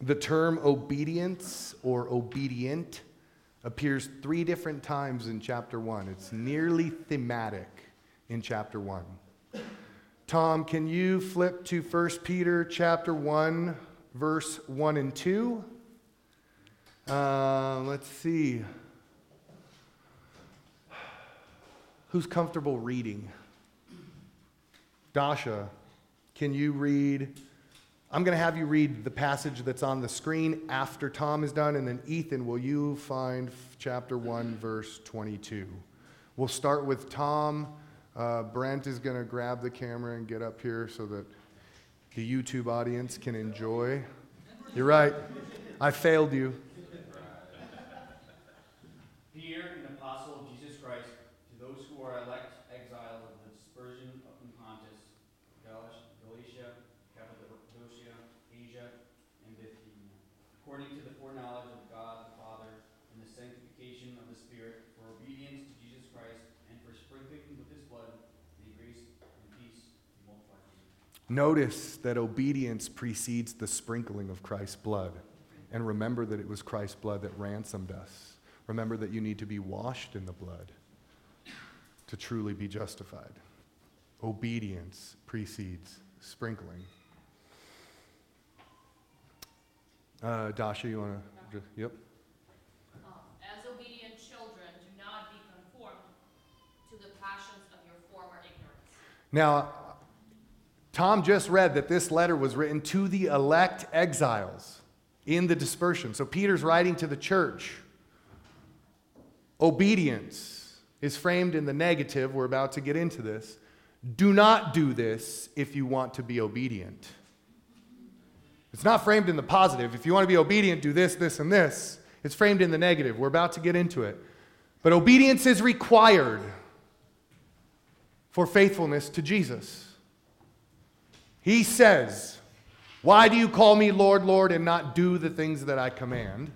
The term obedience or obedient appears three different times in chapter one. It's nearly thematic in chapter one. Tom, can you flip to 1 Peter chapter 1, verse 1 and 2? Uh, let's see. Who's comfortable reading? Dasha, can you read I'm going to have you read the passage that's on the screen after Tom is done, and then Ethan, will you find chapter 1, verse 22? We'll start with Tom. Uh, Brent is going to grab the camera and get up here so that the YouTube audience can enjoy. You're right. I failed you. Notice that obedience precedes the sprinkling of Christ's blood. And remember that it was Christ's blood that ransomed us. Remember that you need to be washed in the blood to truly be justified. Obedience precedes sprinkling. Uh, Dasha, you want to? Yep. Um, as obedient children, do not be conformed to the passions of your former ignorance. Now, Tom just read that this letter was written to the elect exiles in the dispersion. So Peter's writing to the church. Obedience is framed in the negative. We're about to get into this. Do not do this if you want to be obedient. It's not framed in the positive. If you want to be obedient, do this, this, and this. It's framed in the negative. We're about to get into it. But obedience is required for faithfulness to Jesus. He says, Why do you call me Lord, Lord, and not do the things that I command?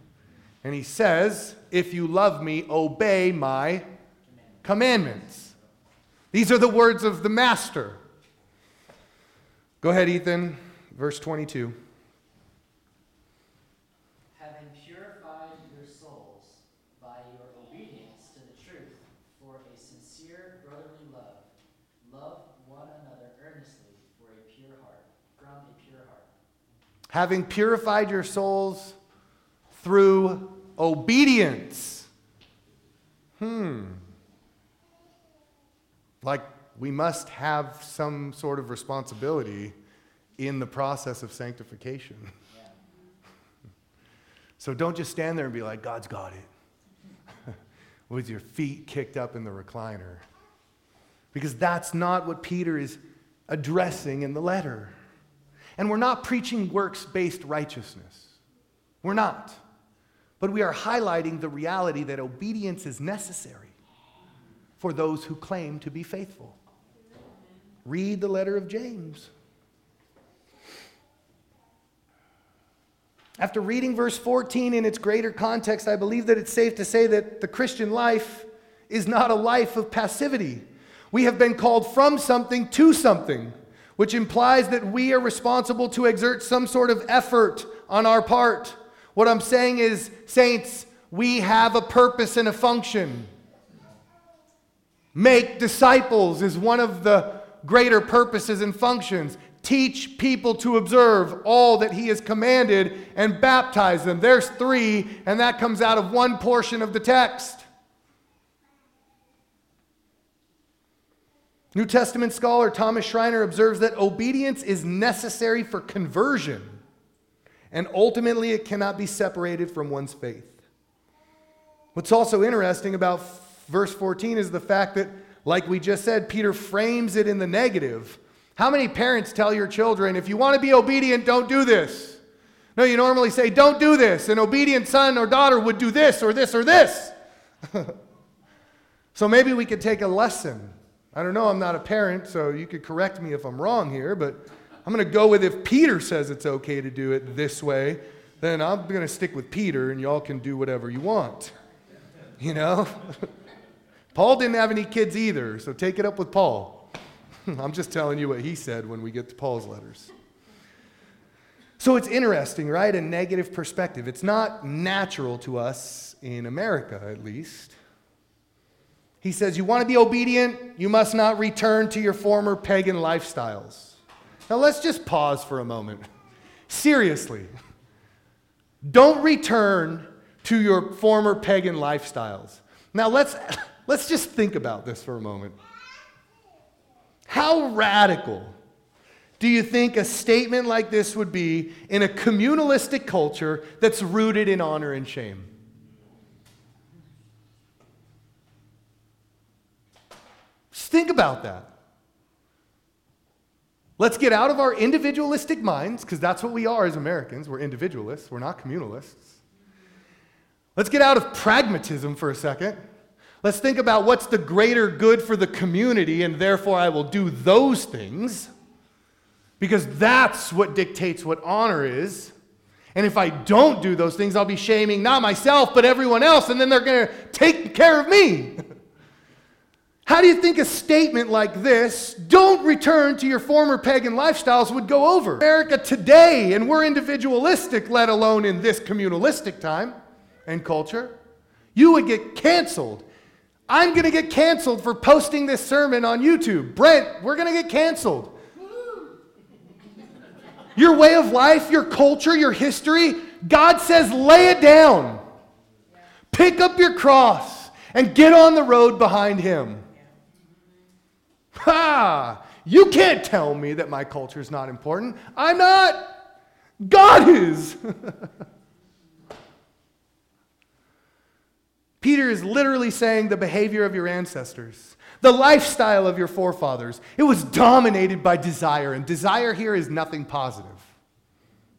And he says, If you love me, obey my commandments. These are the words of the Master. Go ahead, Ethan, verse 22. Having purified your souls through obedience. Hmm. Like we must have some sort of responsibility in the process of sanctification. So don't just stand there and be like, God's got it, with your feet kicked up in the recliner. Because that's not what Peter is addressing in the letter. And we're not preaching works based righteousness. We're not. But we are highlighting the reality that obedience is necessary for those who claim to be faithful. Read the letter of James. After reading verse 14 in its greater context, I believe that it's safe to say that the Christian life is not a life of passivity. We have been called from something to something which implies that we are responsible to exert some sort of effort on our part. What I'm saying is, saints, we have a purpose and a function. Make disciples is one of the greater purposes and functions. Teach people to observe all that he has commanded and baptize them. There's three, and that comes out of one portion of the text. New Testament scholar Thomas Schreiner observes that obedience is necessary for conversion, and ultimately it cannot be separated from one's faith. What's also interesting about verse 14 is the fact that, like we just said, Peter frames it in the negative. How many parents tell your children, if you want to be obedient, don't do this? No, you normally say, don't do this. An obedient son or daughter would do this or this or this. so maybe we could take a lesson I don't know, I'm not a parent, so you could correct me if I'm wrong here, but I'm going to go with if Peter says it's okay to do it this way, then I'm going to stick with Peter and y'all can do whatever you want. You know? Paul didn't have any kids either, so take it up with Paul. I'm just telling you what he said when we get to Paul's letters. So it's interesting, right? A negative perspective. It's not natural to us in America, at least. He says, You want to be obedient? You must not return to your former pagan lifestyles. Now let's just pause for a moment. Seriously, don't return to your former pagan lifestyles. Now let's, let's just think about this for a moment. How radical do you think a statement like this would be in a communalistic culture that's rooted in honor and shame? Think about that. Let's get out of our individualistic minds, because that's what we are as Americans. We're individualists, we're not communalists. Let's get out of pragmatism for a second. Let's think about what's the greater good for the community, and therefore I will do those things, because that's what dictates what honor is. And if I don't do those things, I'll be shaming not myself, but everyone else, and then they're going to take care of me. How do you think a statement like this, don't return to your former pagan lifestyles, would go over? America today, and we're individualistic, let alone in this communalistic time and culture, you would get canceled. I'm going to get canceled for posting this sermon on YouTube. Brent, we're going to get canceled. Your way of life, your culture, your history, God says lay it down. Pick up your cross and get on the road behind Him. Ha! You can't tell me that my culture is not important. I'm not. God is. Peter is literally saying the behavior of your ancestors, the lifestyle of your forefathers, it was dominated by desire, and desire here is nothing positive.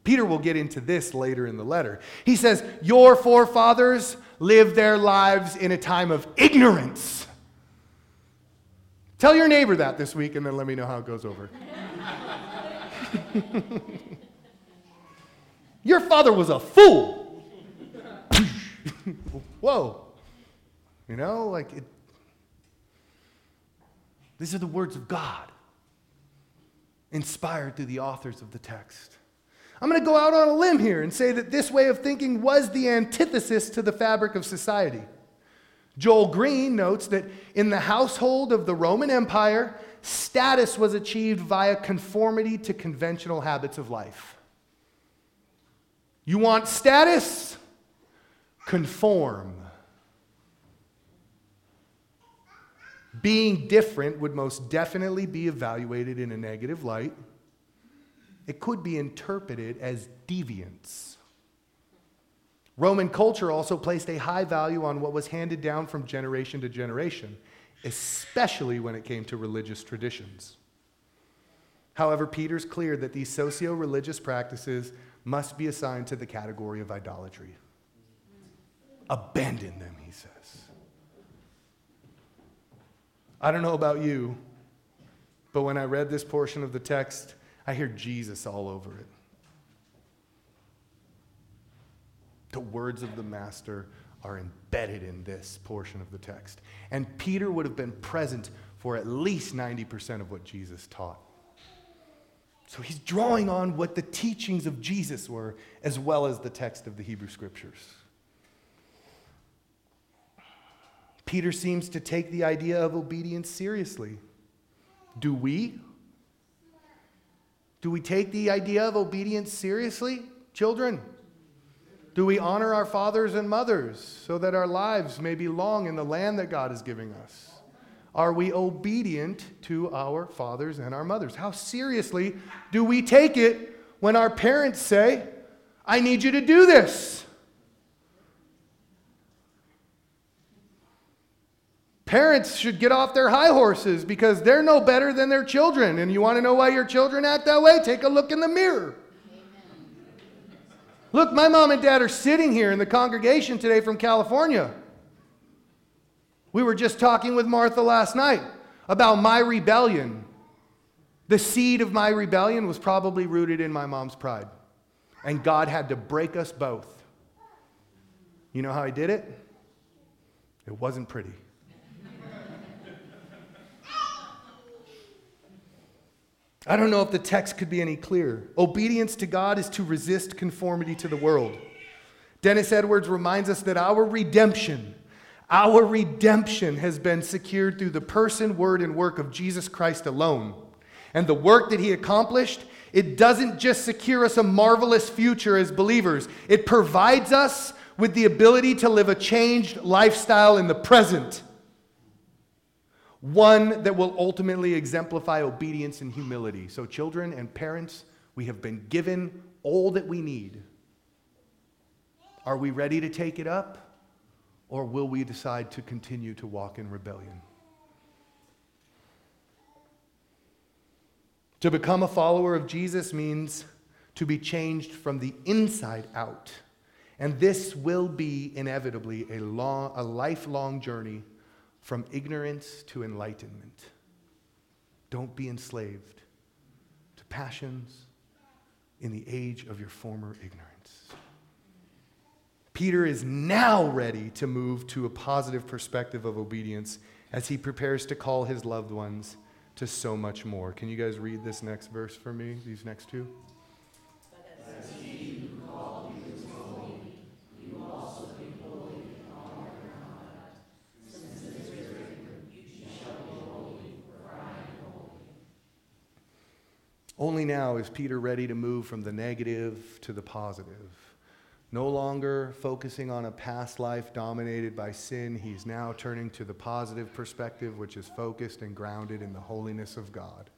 Peter will get into this later in the letter. He says, Your forefathers lived their lives in a time of ignorance Tell your neighbor that this week and then let me know how it goes over. your father was a fool. Whoa. You know, like it, these are the words of God, inspired through the authors of the text. I'm going to go out on a limb here and say that this way of thinking was the antithesis to the fabric of society. Joel Green notes that in the household of the Roman Empire, status was achieved via conformity to conventional habits of life. You want status? Conform. Being different would most definitely be evaluated in a negative light. It could be interpreted as deviance. Roman culture also placed a high value on what was handed down from generation to generation, especially when it came to religious traditions. However, Peter's clear that these socio religious practices must be assigned to the category of idolatry. Abandon them, he says. I don't know about you, but when I read this portion of the text, I hear Jesus all over it. The words of the Master are embedded in this portion of the text. And Peter would have been present for at least 90% of what Jesus taught. So he's drawing on what the teachings of Jesus were, as well as the text of the Hebrew Scriptures. Peter seems to take the idea of obedience seriously. Do we? Do we take the idea of obedience seriously, children? Do we honor our fathers and mothers so that our lives may be long in the land that God is giving us? Are we obedient to our fathers and our mothers? How seriously do we take it when our parents say, I need you to do this? Parents should get off their high horses because they're no better than their children. And you want to know why your children act that way? Take a look in the mirror. Look, my mom and dad are sitting here in the congregation today from California. We were just talking with Martha last night about my rebellion. The seed of my rebellion was probably rooted in my mom's pride. And God had to break us both. You know how He did it? It wasn't pretty. I don't know if the text could be any clearer. Obedience to God is to resist conformity to the world. Dennis Edwards reminds us that our redemption, our redemption has been secured through the person, word, and work of Jesus Christ alone. And the work that he accomplished, it doesn't just secure us a marvelous future as believers, it provides us with the ability to live a changed lifestyle in the present one that will ultimately exemplify obedience and humility. So, children and parents, we have been given all that we need. Are we ready to take it up, or will we decide to continue to walk in rebellion? To become a follower of Jesus means to be changed from the inside out. And this will be inevitably a, long, a lifelong journey from ignorance to enlightenment. Don't be enslaved to passions in the age of your former ignorance. Peter is now ready to move to a positive perspective of obedience as he prepares to call his loved ones to so much more. Can you guys read this next verse for me, these next two? Only now is Peter ready to move from the negative to the positive. No longer focusing on a past life dominated by sin, he's now turning to the positive perspective, which is focused and grounded in the holiness of God.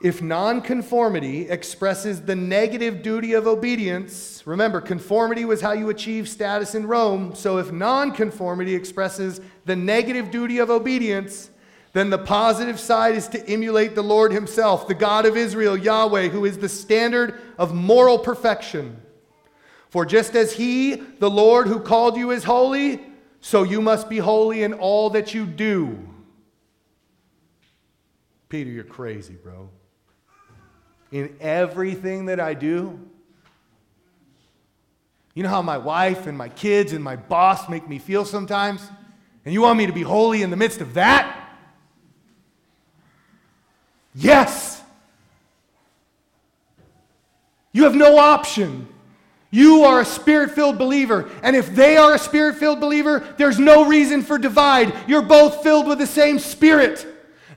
If nonconformity expresses the negative duty of obedience, remember, conformity was how you achieve status in Rome. So if nonconformity expresses the negative duty of obedience, then the positive side is to emulate the Lord Himself, the God of Israel, Yahweh, who is the standard of moral perfection. For just as He, the Lord who called you, is holy, so you must be holy in all that you do. Peter, you're crazy, bro. In everything that I do, you know how my wife and my kids and my boss make me feel sometimes? And you want me to be holy in the midst of that? Yes. You have no option. You are a spirit filled believer. And if they are a spirit filled believer, there's no reason for divide. You're both filled with the same spirit.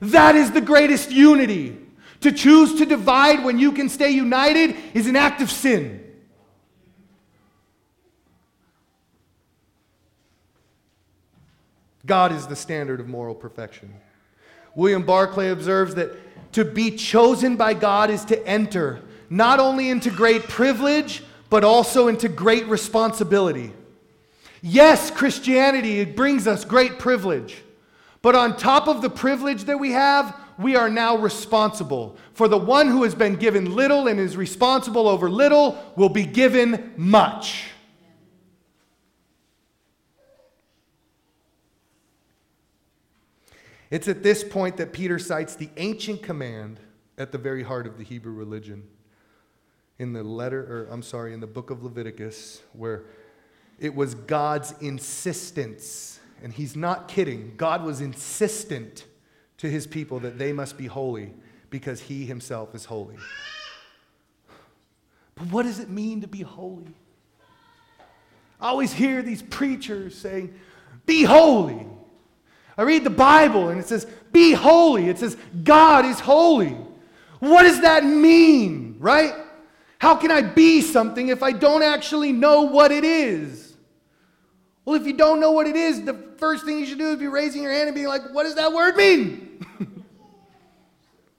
That is the greatest unity. To choose to divide when you can stay united is an act of sin. God is the standard of moral perfection. William Barclay observes that to be chosen by God is to enter not only into great privilege, but also into great responsibility. Yes, Christianity it brings us great privilege. But on top of the privilege that we have, we are now responsible. For the one who has been given little and is responsible over little will be given much. It's at this point that Peter cites the ancient command at the very heart of the Hebrew religion. In the letter, or I'm sorry, in the book of Leviticus, where it was God's insistence, and he's not kidding, God was insistent to his people that they must be holy because he himself is holy. But what does it mean to be holy? I always hear these preachers saying, Be holy. I read the Bible and it says, Be holy. It says, God is holy. What does that mean, right? How can I be something if I don't actually know what it is? Well, if you don't know what it is, the first thing you should do is be raising your hand and being like, what does that word mean? then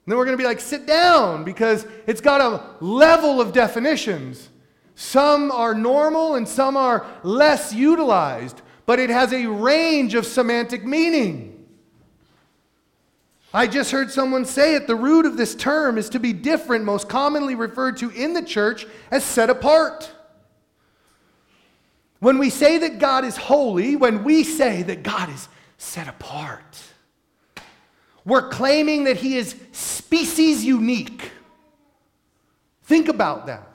we're going to be like, sit down, because it's got a level of definitions. Some are normal and some are less utilized, but it has a range of semantic meaning. I just heard someone say it the root of this term is to be different, most commonly referred to in the church as set apart. When we say that God is holy, when we say that God is set apart, we're claiming that He is species unique. Think about that.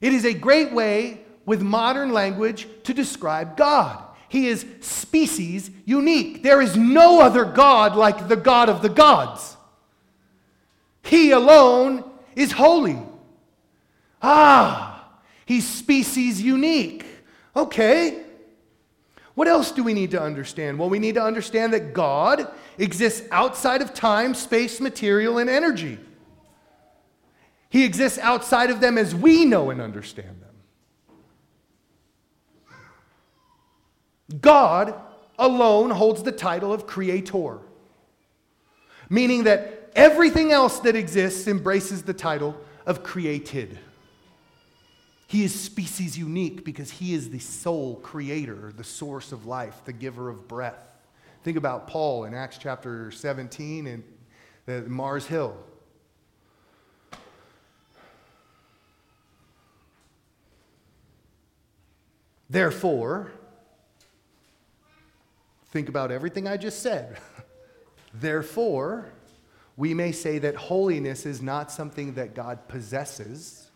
It is a great way with modern language to describe God. He is species unique. There is no other God like the God of the gods. He alone is holy. Ah, he's species unique. Okay. What else do we need to understand? Well, we need to understand that God exists outside of time, space, material, and energy. He exists outside of them as we know and understand them. God alone holds the title of creator, meaning that everything else that exists embraces the title of created. He is species unique because he is the sole creator, the source of life, the giver of breath. Think about Paul in Acts chapter 17 and uh, Mars Hill. Therefore, Think about everything I just said. Therefore, we may say that holiness is not something that God possesses,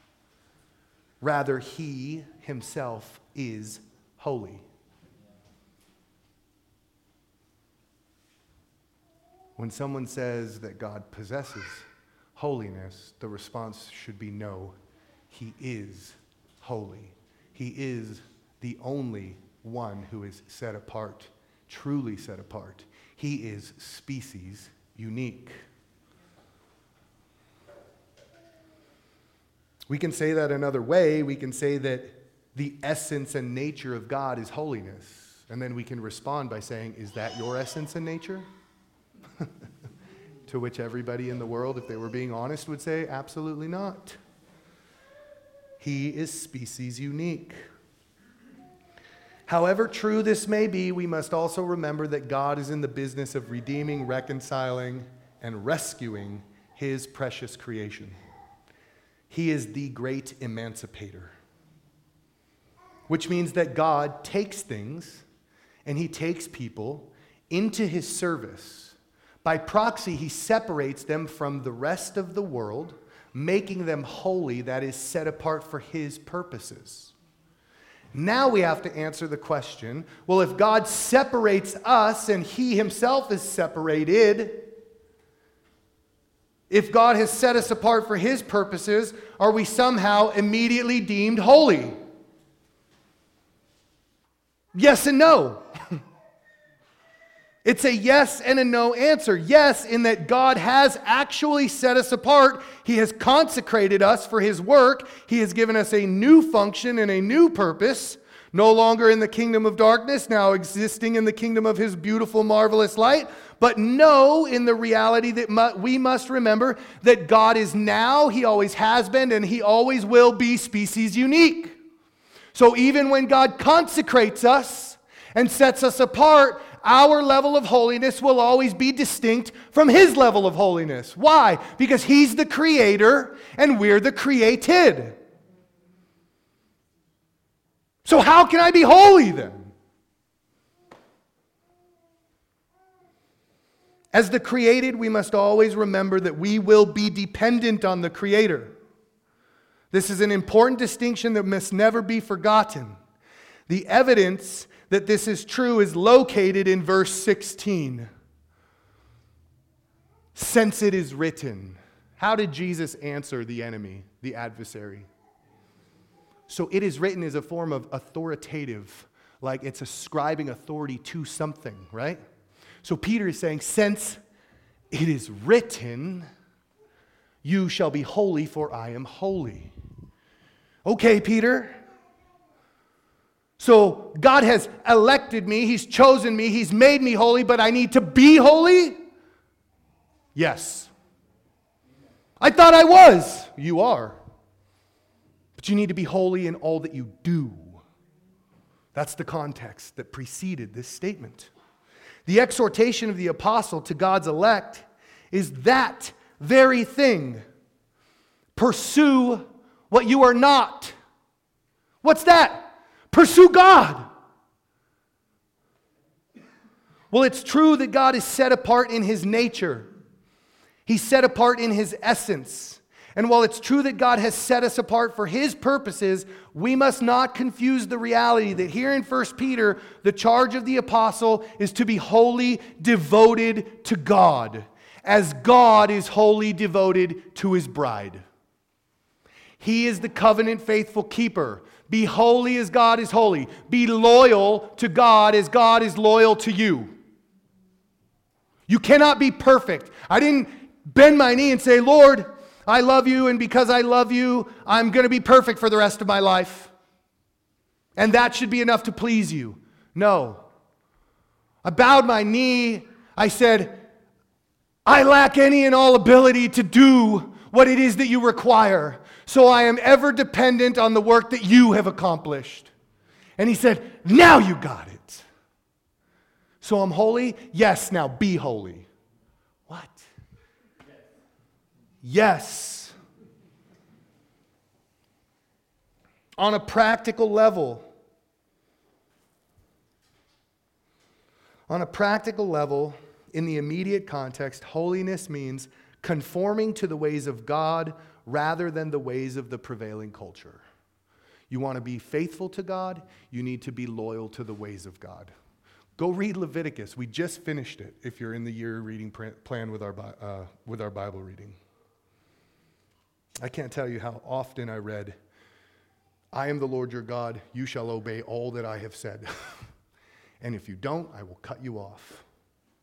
rather, He Himself is holy. When someone says that God possesses holiness, the response should be no, He is holy. He is the only one who is set apart truly set apart. He is species unique. We can say that another way. We can say that the essence and nature of God is holiness. And then we can respond by saying, Is that your essence and nature? to which everybody in the world, if they were being honest, would say, Absolutely not. He is species unique. However true this may be, we must also remember that God is in the business of redeeming, reconciling, and rescuing his precious creation. He is the great emancipator, which means that God takes things and he takes people into his service. By proxy, he separates them from the rest of the world, making them holy, that is, set apart for his purposes. Now we have to answer the question well, if God separates us and He Himself is separated, if God has set us apart for His purposes, are we somehow immediately deemed holy? Yes and no. It's a yes and a no answer. Yes, in that God has actually set us apart. He has consecrated us for His work. He has given us a new function and a new purpose. No longer in the kingdom of darkness, now existing in the kingdom of His beautiful, marvelous light. But no, in the reality that we must remember that God is now, He always has been, and He always will be species unique. So even when God consecrates us and sets us apart, our level of holiness will always be distinct from his level of holiness. Why? Because he's the creator and we're the created. So, how can I be holy then? As the created, we must always remember that we will be dependent on the Creator. This is an important distinction that must never be forgotten. The evidence that this is true is located in verse 16. Since it is written. How did Jesus answer the enemy, the adversary? So it is written is a form of authoritative, like it's ascribing authority to something, right? So Peter is saying, Since it is written, you shall be holy, for I am holy. Okay, Peter, So God has elected me, He's chosen me, He's made me holy, but I need to be holy? Yes. I thought I was. You are. But you need to be holy in all that you do. That's the context that preceded this statement. The exhortation of the apostle to God's elect is that very thing. Pursue what you are not. What's that? Pursue God. Well, it's true that God is set apart in his nature, he's set apart in his essence. And while it's true that God has set us apart for his purposes, we must not confuse the reality that here in 1 Peter, the charge of the apostle is to be wholly devoted to God, as God is wholly devoted to his bride. He is the covenant faithful keeper. Be holy as God is holy. Be loyal to God as God is loyal to you. You cannot be perfect. I didn't bend my knee and say, Lord, I love you, and because I love you, I'm going to be perfect for the rest of my life. And that should be enough to please you. No. I bowed my knee. I said, I lack any and all ability to do what it is that you require. So I am ever dependent on the work that you have accomplished. And he said, Now you got it. So I'm holy? Yes, now be holy. What? Yes. On a practical level, on a practical level, in the immediate context, holiness means conforming to the ways of God rather than the ways of the prevailing culture. You want to be faithful to God, you need to be loyal to the ways of God. Go read Leviticus. We just finished it if you're in the year reading plan with our, uh, with our Bible reading. I can't tell you how often I read, I am the Lord your God, you shall obey all that I have said. and if you don't, I will cut you off.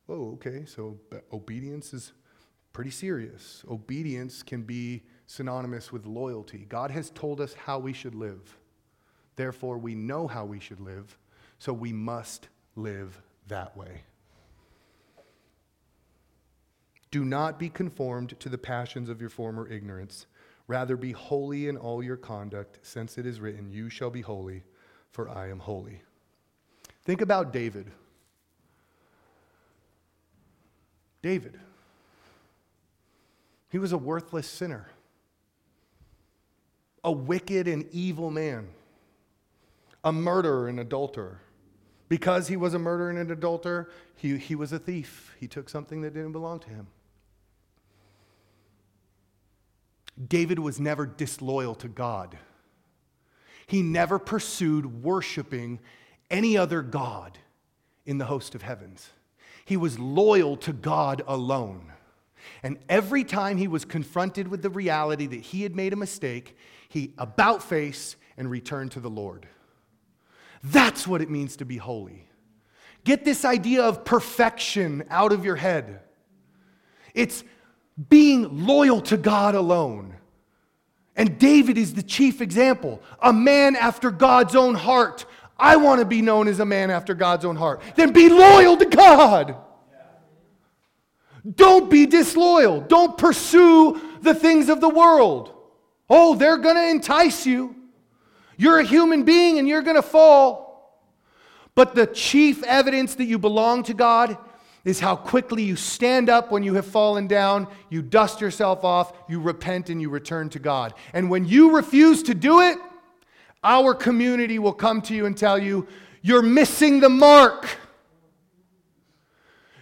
Oh, okay, so obedience is pretty serious. Obedience can be synonymous with loyalty. God has told us how we should live. Therefore, we know how we should live, so we must live that way. Do not be conformed to the passions of your former ignorance Rather, be holy in all your conduct, since it is written, You shall be holy, for I am holy. Think about David. David. He was a worthless sinner, a wicked and evil man, a murderer and adulterer. Because he was a murderer and an adulterer, he, he was a thief. He took something that didn't belong to him. David was never disloyal to God. He never pursued worshiping any other God in the host of heavens. He was loyal to God alone. And every time he was confronted with the reality that he had made a mistake, he about face and returned to the Lord. That's what it means to be holy. Get this idea of perfection out of your head. It's being loyal to God alone. And David is the chief example, a man after God's own heart. I want to be known as a man after God's own heart. Then be loyal to God. Don't be disloyal. Don't pursue the things of the world. Oh, they're going to entice you. You're a human being and you're going to fall. But the chief evidence that you belong to God is how quickly you stand up when you have fallen down, you dust yourself off, you repent, and you return to God. And when you refuse to do it, our community will come to you and tell you, you're missing the mark.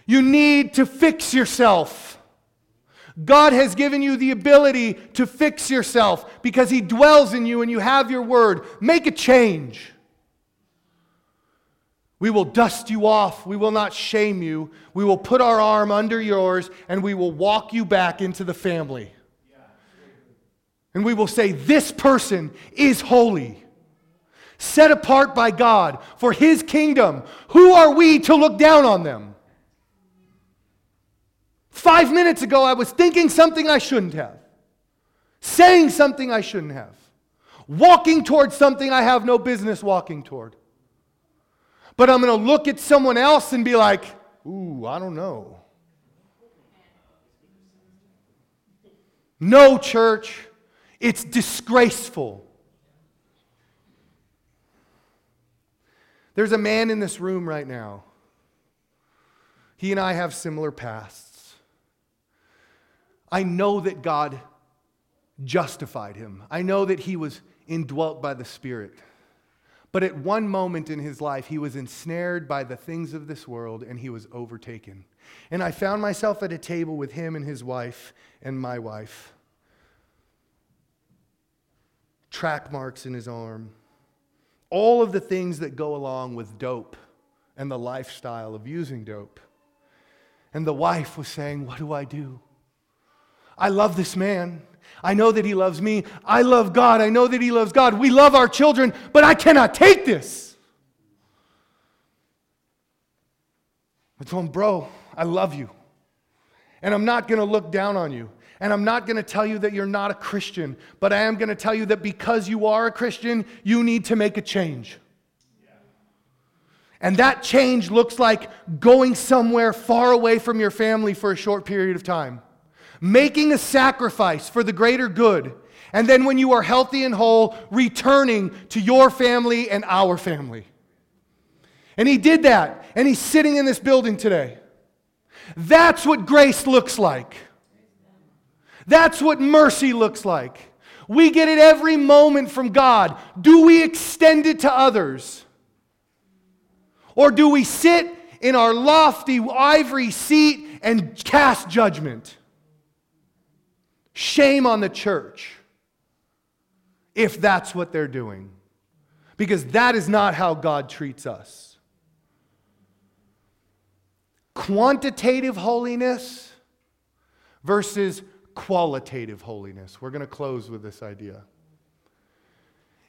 You need to fix yourself. God has given you the ability to fix yourself because He dwells in you and you have your word. Make a change. We will dust you off. We will not shame you. We will put our arm under yours and we will walk you back into the family. And we will say, This person is holy, set apart by God for his kingdom. Who are we to look down on them? Five minutes ago, I was thinking something I shouldn't have, saying something I shouldn't have, walking towards something I have no business walking toward. But I'm going to look at someone else and be like, ooh, I don't know. No, church, it's disgraceful. There's a man in this room right now. He and I have similar pasts. I know that God justified him, I know that he was indwelt by the Spirit. But at one moment in his life, he was ensnared by the things of this world and he was overtaken. And I found myself at a table with him and his wife and my wife. Track marks in his arm. All of the things that go along with dope and the lifestyle of using dope. And the wife was saying, What do I do? I love this man. I know that He loves me. I love God. I know that He loves God. We love our children, but I cannot take this. I told him, Bro, I love you. And I'm not going to look down on you. And I'm not going to tell you that you're not a Christian, but I am going to tell you that because you are a Christian, you need to make a change. And that change looks like going somewhere far away from your family for a short period of time making a sacrifice for the greater good, and then when you are healthy and whole, returning to your family and our family. And he did that, and he's sitting in this building today. That's what grace looks like. That's what mercy looks like. We get it every moment from God. Do we extend it to others? Or do we sit in our lofty ivory seat and cast judgment? Shame on the church if that's what they're doing, because that is not how God treats us. Quantitative holiness versus qualitative holiness. We're going to close with this idea.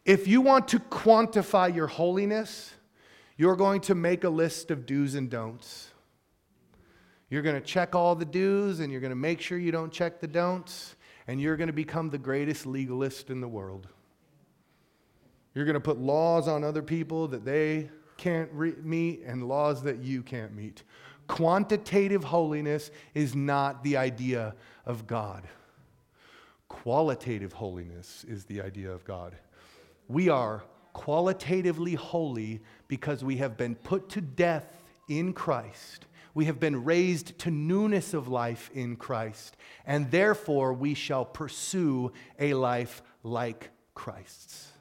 If you want to quantify your holiness, you're going to make a list of do's and don'ts. You're going to check all the do's and you're going to make sure you don't check the don'ts, and you're going to become the greatest legalist in the world. You're going to put laws on other people that they can't re- meet and laws that you can't meet. Quantitative holiness is not the idea of God. Qualitative holiness is the idea of God. We are qualitatively holy because we have been put to death in Christ we have been raised to newness of life in Christ, and therefore we shall pursue a life like Christ's.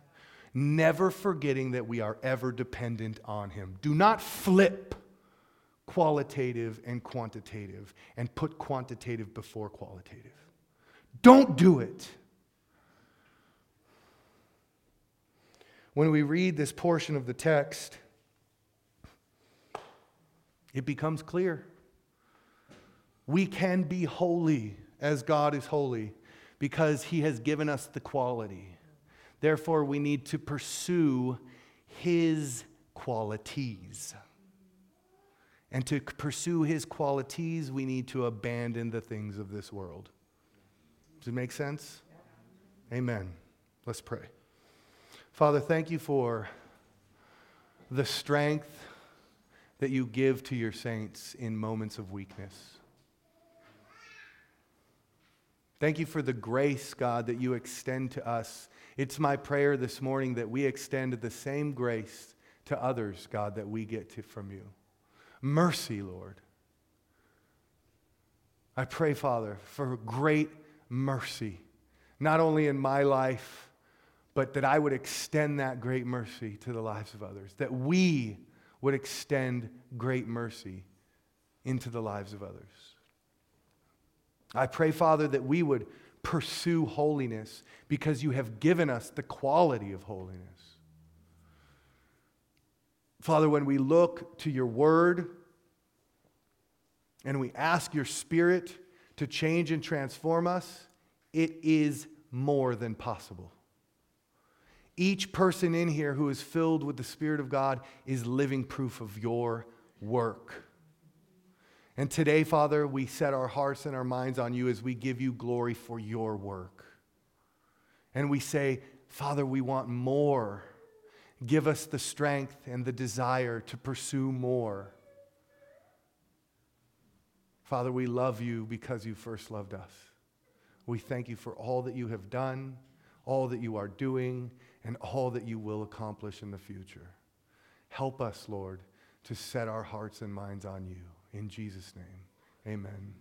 Never forgetting that we are ever dependent on Him. Do not flip qualitative and quantitative and put quantitative before qualitative. Don't do it. When we read this portion of the text, it becomes clear. We can be holy as God is holy because He has given us the quality. Therefore, we need to pursue His qualities. And to pursue His qualities, we need to abandon the things of this world. Does it make sense? Amen. Let's pray. Father, thank you for the strength that you give to your saints in moments of weakness. Thank you for the grace, God, that you extend to us. It's my prayer this morning that we extend the same grace to others, God, that we get to, from you. Mercy, Lord. I pray, Father, for great mercy, not only in my life, but that I would extend that great mercy to the lives of others, that we would extend great mercy into the lives of others. I pray, Father, that we would pursue holiness because you have given us the quality of holiness. Father, when we look to your word and we ask your spirit to change and transform us, it is more than possible. Each person in here who is filled with the Spirit of God is living proof of your work. And today, Father, we set our hearts and our minds on you as we give you glory for your work. And we say, Father, we want more. Give us the strength and the desire to pursue more. Father, we love you because you first loved us. We thank you for all that you have done, all that you are doing, and all that you will accomplish in the future. Help us, Lord, to set our hearts and minds on you. In Jesus' name, amen.